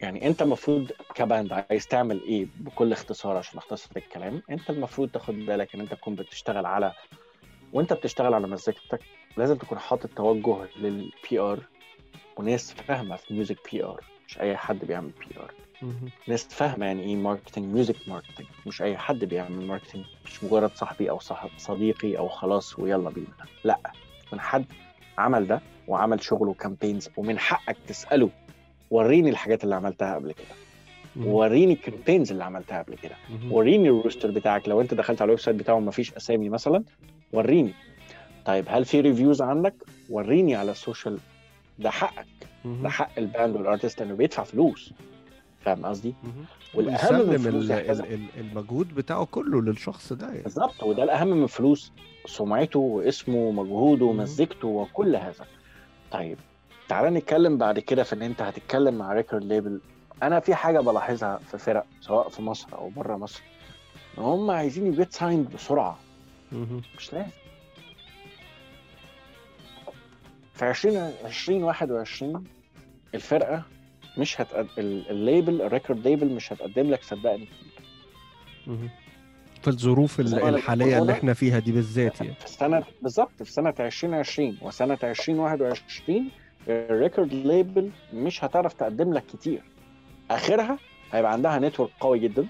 يعني أنت المفروض ك band عايز تعمل إيه بكل اختصار عشان أختصر الكلام؟ أنت المفروض تاخد بالك إن أنت تكون بتشتغل على وأنت بتشتغل على مزيكتك لازم تكون حاطط توجه لل PR وناس فاهمة في music PR مش أي حد بيعمل PR. ناس فاهمة يعني إيه marketing music marketing مش أي حد بيعمل marketing مش مجرد صاحبي أو صاحب صديقي أو خلاص ويلا بينا. لأ من حد عمل ده وعمل شغله campaigns ومن حقك تسأله وريني الحاجات اللي عملتها قبل كده. وريني ال campaigns اللي عملتها قبل كده. وريني ال roster بتاعك. لو أنت دخلت على ال website بتاعه ما فيش أسامي مثلا وريني. طيب هل في reviews عندك؟ وريني على ال social ده حقك. ده حق ال band وال artist انه بيدفع فلوس. فاهم قصدي. والأهم من الفلوس المجهود بتاعه كله للشخص ده يعني. بالظبط. وده الأهم من فلوس سمعته واسمه ومجهوده مم. ومزيكته وكل هذا. طيب تعالى نتكلم بعد كده في إن أنت هتتكلم مع record label أنا في حاجة بلاحظها في فرق سواء في مصر أو بره مصر إن هم عايزين ي get signed بسرعة. مش لازم. في 20 2021 الفرقة مش هتقد... ال- ال label ال record label مش هتقدم لك صدقني. مهم. في الظروف الحالية اللي إحنا فيها دي بالذات يعني. في سنه بالظبط في سنة 2020 وسنة 2021 ال record label مش هتعرف تقدم لك كتير. آخرها هيبقى عندها network قوي جدا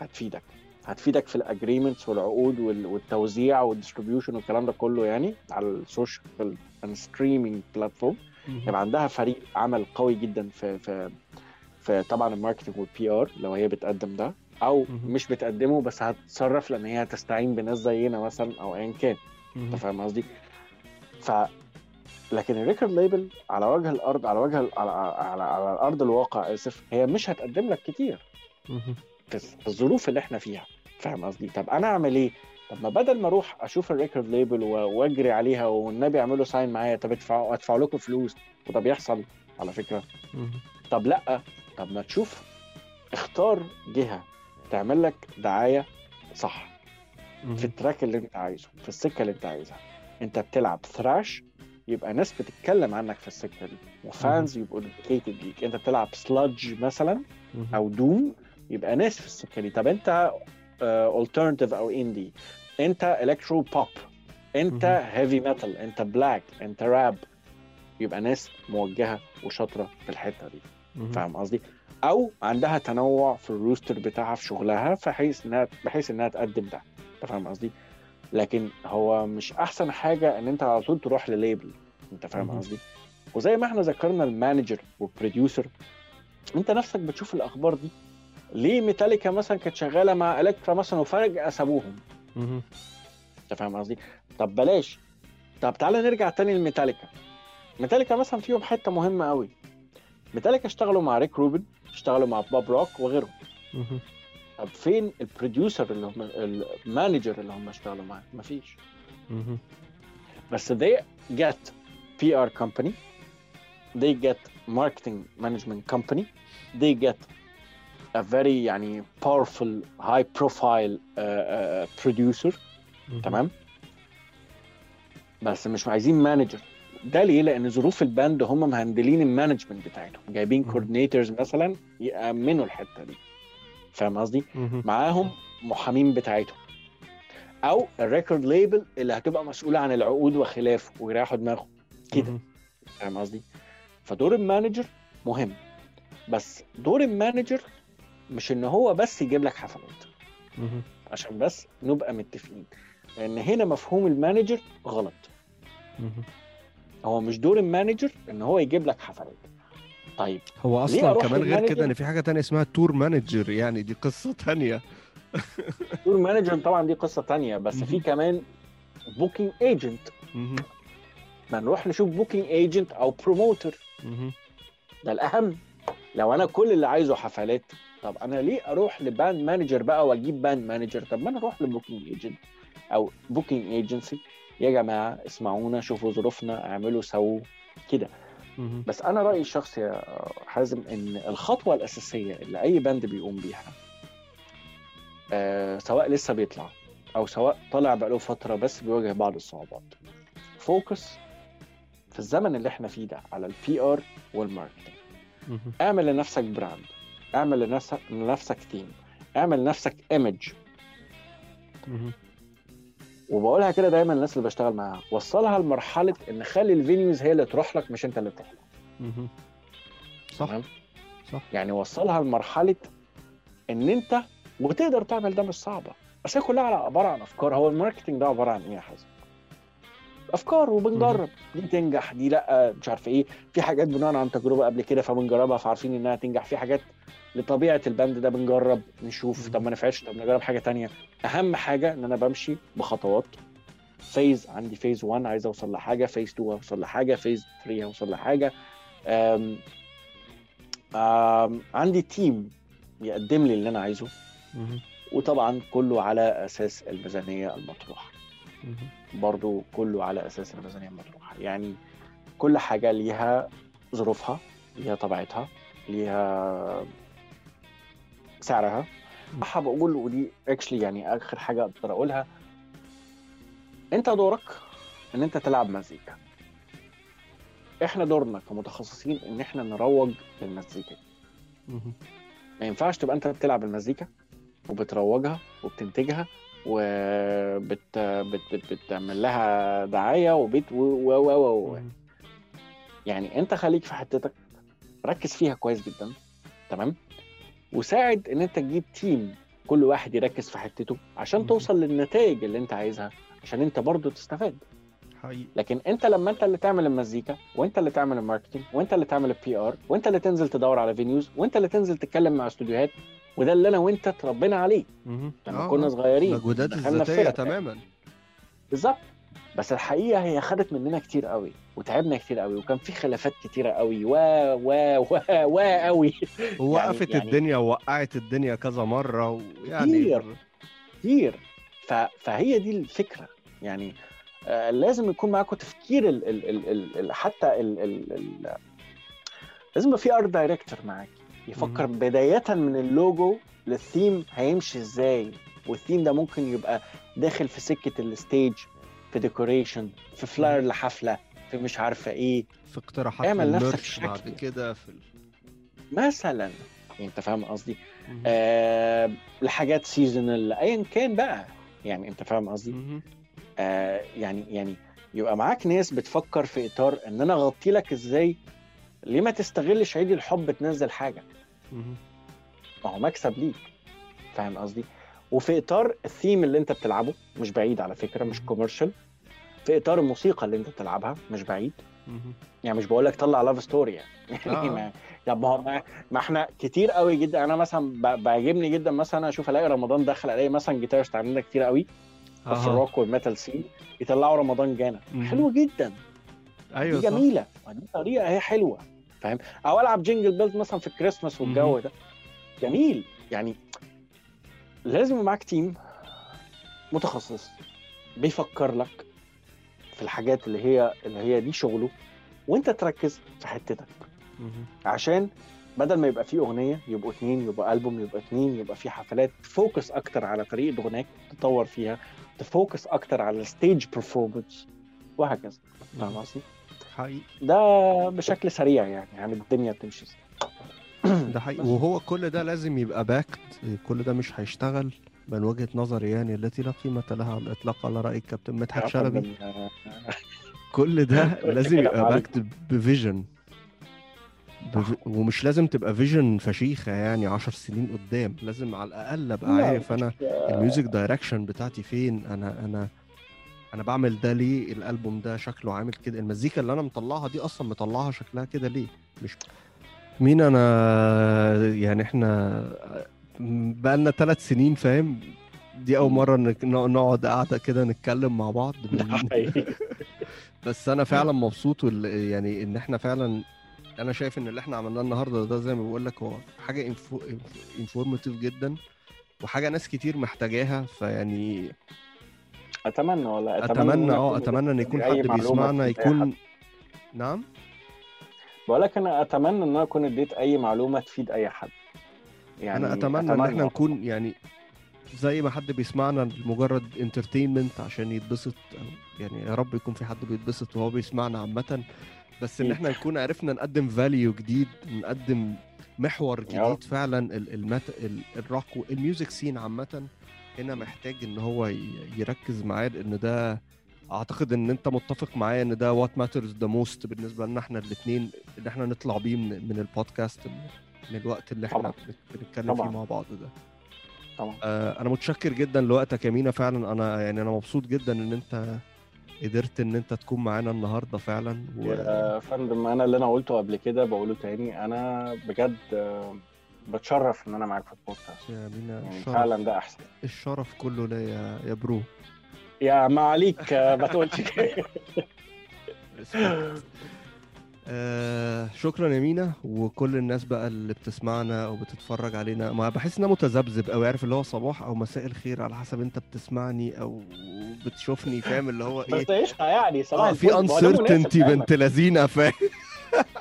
هتفيدك. هتفيدك في ال agreements والعقود وال- والتوزيع وال distribution والكلام ده كله يعني على ال social streaming platform. يبقى عندها فريق عمل قوي جدا في في في طبعا ال marketing وال PR لو هي بتقدم ده أو. مش بتقدمه بس هتتصرف لأن هي هتستعين بناس زينا مثلا أو ايا كان أنت. فاهم قصدي؟ ف لكن ال record label على وجه الأرض على وجه على على, على الأرض الواقع آسف هي مش هتقدم لك كتير في الظروف اللي إحنا فيها فاهم قصدي؟ طب أنا أعمل إيه؟ طب ما بدل ما أروح أشوف ال record label وأجري عليها والنبي أعملوا sign معايا طب ادفعوا أدفع لكم فلوس وده بيحصل على فكرة. طب لأ طب ما تشوف اختار جهة تعمل لك دعاية صح. في ال track اللي أنت عايزه في السكة اللي أنت عايزها أنت بتلعب thrash يبقى ناس بتتكلم عنك في السكة دي و fans يبقوا dedicated ليك أنت بتلعب sludge مثلا. أو doom يبقى ناس في السكة دي طب أنت alternative أو indie أنت electro pop أنت. heavy metal أنت black أنت راب يبقى ناس موجهة وشاطرة في الحتة دي. فاهم قصدي؟ أو عندها تنوع في ال roster بتاعها في شغلها بحيث انها بحيث إنها تقدم ده. أنت فاهم قصدي؟ لكن هو مش أحسن حاجة إن أنت على طول تروح لل label أنت فاهم. قصدي؟ وزي ما إحنا ذكرنا ال manager وال producer أنت نفسك بتشوف الأخبار دي ليه ميتاليكا مثلا كانت شغالة مع إلكترا مثلا وفجاه سابوهم. أنت فاهم قصدي؟ طب بلاش. طب تعالى نرجع تاني لميتاليكا. ميتاليكا مثلا فيهم حتة مهمة قوي. ميتاليكا اشتغلوا مع ريك روبن اشتغلوا مع بوب روك وغيرهم. طب فين ال producer اللي هم ال manager اللي هم اشتغلوا معاه؟ مفيش. بس they get PR company they get marketing management company they get a very يعني powerful high profile uh, uh, producer. تمام بس مش عايزين manager ده ليه؟ لأن ظروف ال band هم مهندلين ال management بتاعتهم جايبين. coordinators مثلا يأمنوا الحتة دي فاهم قصدي؟ معاهم محامين بتاعتهم أو ال record label اللي هتبقى مسؤولة عن العقود وخلافه ويريحوا دماغهم كده. فاهم قصدي؟ فدور ال manager مهم بس دور ال manager مش إن هو بس يجيب لك حفلات. عشان بس نبقى متفقين لأن هنا مفهوم ال manager غلط. هو مش دور ال manager إن هو يجيب لك حفلات طيب هو أصلا كمان غير؟ كده إن في حاجة تانية اسمها tour manager يعني دي قصة تانية دور ال manager طبعا دي قصة تانية بس في. كمان booking agent. ما نروح نشوف booking agent أو promoter. ده الأهم لو أنا كل اللي عايزه حفلات طب أنا ليه أروح ل band manager بقى وأجيب band manager؟ طب ما أنا أروح ل booking agent أو booking agency. يا جماعة اسمعونا شوفوا ظروفنا اعملوا سووا كده. بس أنا رأيي الشخصي يا حازم إن الخطوة الأساسية اللي أي band بيقوم بيها آه سواء لسه بيطلع أو سواء طلع بقاله فترة بس بيواجه بعض الصعوبات focus في الزمن اللي إحنا فيه ده على ال PR وال marketing. اعمل لنفسك brand اعمل لنفسك لنفسك team اعمل لنفسك image. وبقولها كده دايما للناس اللي بشتغل معاها. وصلها لمرحلة إن خلي ال venues هي اللي تروح لك مش أنت اللي تروح لها. صح. تمام؟ صح. يعني وصلها لمرحلة إن أنت وتقدر تعمل ده مش صعبة. بس هي كلها على- عبارة عن أفكار. هو ال marketing ده عبارة عن إيه يا حازم؟ أفكار وبنجرب. دي تنجح دي لأ مش عارف إيه. في حاجات بناء عن تجربة قبل كده فبنجربها فعارفين إنها تنجح. في حاجات لطبيعة ال band ده بنجرب نشوف. طب ما نفعش طب نجرب حاجة تانية. أهم حاجة إن أنا بمشي بخطوات. phase عندي phase 1 عايز أوصل لحاجة phase 2 اوصل لحاجة phase 3 اوصل لحاجة. أم أم عندي تيم يقدم لي اللي أنا عايزه. وطبعا كله على أساس الميزانية المطروحة. برضو كله على أساس الميزانية المطروحة. يعني كل حاجة ليها ظروفها ليها طبيعتها ليها سعرها. صح بقول ودي اكشلي يعني آخر حاجة أقدر أقولها. أنت دورك إن أنت تلعب مزيكا. إحنا دورنا كمتخصصين إن إحنا نروج للمزيكا. ما ينفعش تبقى أنت بتلعب المزيكا وبتروجها وبتنتجها وبت بت بت بتعمل لها دعاية وبت و و و و. يعني أنت خليك في حتتك. ركز فيها كويس جدا. تمام؟ وساعد إن أنت تجيب تيم كل واحد يركز في حتته عشان. توصل للنتائج اللي أنت عايزها عشان أنت برضو تستفاد حقيقي لكن أنت لما أنت اللي تعمل المزيكا وأنت اللي تعمل ال marketing وأنت اللي تعمل ال PR وأنت اللي تنزل تدور على venues وأنت اللي تنزل تتكلم مع استوديوهات وده اللي أنا وأنت اتربينا عليه. لما آه، كنا آه. صغيرين مجهودات الذاتية. تماما بالظبط بس الحقيقة هي خدت مننا كتير قوي وتعبنا كتير قوي وكان في خلافات كتيرة قوي وا وا وا وا قوي. ووقفت يعني- الدنيا ووقعت الدنيا كذا مرة ويعني كتير. كتير. ف... فهي دي الفكرة. يعني آه لازم يكون معاكم تفكير ال... ال... ال... ال... ال... حتى ال... ال... ال... لازم يبقى في art director معاك. يفكر بداية من ال logo لل theme هيمشي إزاي والثيم ده ممكن يبقى داخل في سكة ال stage في decoration في flyer لحفلة في مش عارفة إيه. في اقتراحات اعمل نفسك شكل. بعد كده في ال... مثلا. أنت فاهم قصدي. آه لحاجات seasonal ايا كان بقى. يعني أنت فاهم قصدي. آه يعني يعني يبقى معاك ناس بتفكر في إطار إن أنا أغطي لك إزاي. ليه ما تستغلش عيد الحب تنزل حاجة. ما هو مكسب ليك. فاهم قصدي؟ وفي إطار الثيم اللي أنت بتلعبه مش بعيد على فكرة مش commercial في إطار الموسيقى اللي أنت بتلعبها مش بعيد. يعني مش بقول لك طلع love story يعني آه. ما طب ما ما, إحنا كتير قوي جدا أنا مثلا بيعجبني جدا مثلا أشوف ألاقي رمضان دخل الاقي مثلا guitarist عاملين كتير قوي في أها. ال rock وال metal scene يطلعوا رمضان جانا مهم. حلو جدا أيوه دي. جميلة دي طريقة هي حلوة فاهم أو ألعب Jingle Bells مثلا في الكريسماس والجو. ده جميل يعني لازم يبقى معاك team متخصص بيفكر لك في الحاجات اللي هي اللي هي دي شغله وانت تركز في حتتك. عشان بدل ما يبقى فيه أغنية يبقوا اتنين يبقى ألبوم يبقى اتنين يبقى فيه حفلات ت focus أكتر على طريقة غناك تطور فيها ت focus أكتر على ال stage performance وهكذا. فاهم قصدي؟ حقيقي. ده بشكل سريع يعني يعني الدنيا إزاي. ده حقيقي. وهو كل ده لازم يبقى backed كل ده مش هيشتغل. من وجهة نظري يعني التي لا قيمة لها على الإطلاق على رأي الكابتن مدحت شلبي. كل ده لازم يبقى. backed ب vision. بف... ومش لازم تبقى vision فشيخة يعني عشر سنين قدام. لازم على الأقل أبقى لا، عارف آه، ال music direction بتاعتي فين. أنا أنا أنا بعمل ده ليه؟ الألبوم ده شكله عامل كده. المزيكا اللي أنا مطلعها دي أصلا مطلعها شكلها كده ليه؟ مش مين أنا يعني إحنا بقالنا ثلاث سنين فاهم دي. مرة نك- نقعد قاعدة كده نتكلم مع بعض. بس أنا فعلا مبسوط. يعني إن إحنا فعلا أنا شايف إن اللي إحنا عملناه النهارده ده زي ما بقول لك هو حاجة انفو... انفورماتيف جدا وحاجة ناس كتير محتاجاها فيعني أتمنى والله أتمنى آه أتمنى إن يكون أي حد بيسمعنا. يكون نعم بقول لك أنا أتمنى إن أنا أكون اديت أي معلومة تفيد أي حد يعني أنا أتمنى إن إحنا نكون يعني زي ما حد بيسمعنا لمجرد entertainment عشان يتبسط يعني يا رب يكون في حد بيتبسط وهو بيسمعنا عامة بس إن. إحنا نكون عرفنا نقدم value جديد نقدم محور. جديد فعلا ال- المت... ال- ال rock وال music scene عامة هنا محتاج إن هو يركز معاه لأن ده اعتقد ان انت متفق معايا ان ده what matters the most بالنسبة لنا إحنا الاثنين ان إحنا نطلع بيه من, من البودكاست من, من الوقت اللي إحنا طبعاً. بنت- بنتكلم فيه طبعاً. مع بعض ده. طبعا. آه، أنا متشكر جدا لوقتك يا مينا. فعلا أنا يعني أنا مبسوط جدا ان انت قدرت ان انت تكون معانا النهارده فعلا. و... يا فندم أنا اللي أنا قلته قبل كده بقوله تاني أنا بجد آه، بتشرف ان أنا معاك في البودكاست. يا مينا يعني الشرف, فعلا ده أحسن. الشرف كله ليا يا- يا برو. يا ما عليك آه، ما تقولش. آه شكرا يا مينا وكل الناس بقى اللي بتسمعنا أو بتتفرج علينا. ما بحس ان أنا متذبذب أو عارف اللي هو صباح أو مساء الخير على حسب أنت بتسمعني أو بتشوفني فاهم؟ اللي هو إيه؟ بس قشطه يعني صباح آه في انسرتينتي فعلاً. بنت لذينة فاهم؟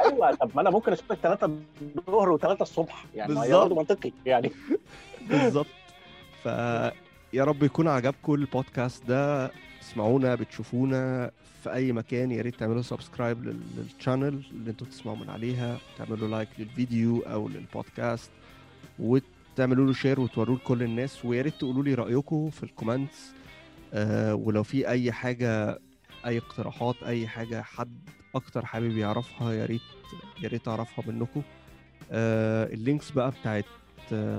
أيوه طب ما أنا ممكن أشوفك 3 الظهر و3 الصبح يعني بالظبط. برضه منطقي يعني. بالظبط. يا رب يكون عجبكم البودكاست ده. تسمعونا بتشوفونا في أي مكان. يا ريت تعملوا subscribe لل- لل channel اللي أنتوا بتسمعوا من عليها تعملوا like للفيديو أو للبودكاست وتعملوا له share وتوروه لكل الناس. ويا ريت تقولوا لي رأيكم في ال comments آه ولو في أي حاجة أي اقتراحات أي حاجة حد أكتر حابب يعرفها يا ريت يا ريت أعرفها منكم. آه ال links بقى بتاعت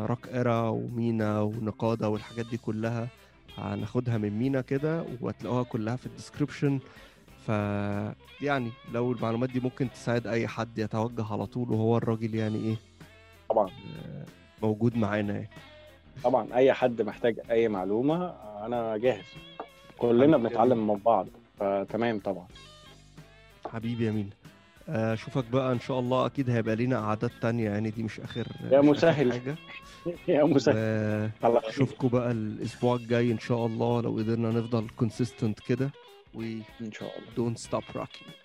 راك إيرا ومينا ونقادة والحاجات دي كلها هناخدها من مينا كده وهتلاقوها كلها في ال description ف يعني لو المعلومات دي ممكن تساعد أي حد يتوجه على طول وهو الراجل يعني إيه طبعا. آه، موجود معانا يعني. طبعا أي حد محتاج أي معلومة أنا جاهز. كلنا. بنتعلم من بعض فتمام طبعا. حبيبي يا مينا أشوفك بقى إن شاء الله. أكيد هيبقى لينا قعدات تانية يعني دي مش اخر يا مش آخر مسهل. حاجة. يا مسهل. اشوفكم بقى الأسبوع الجاي إن شاء الله لو قدرنا نفضل كونسيستنت كده. و إن شاء الله. don't stop rocking.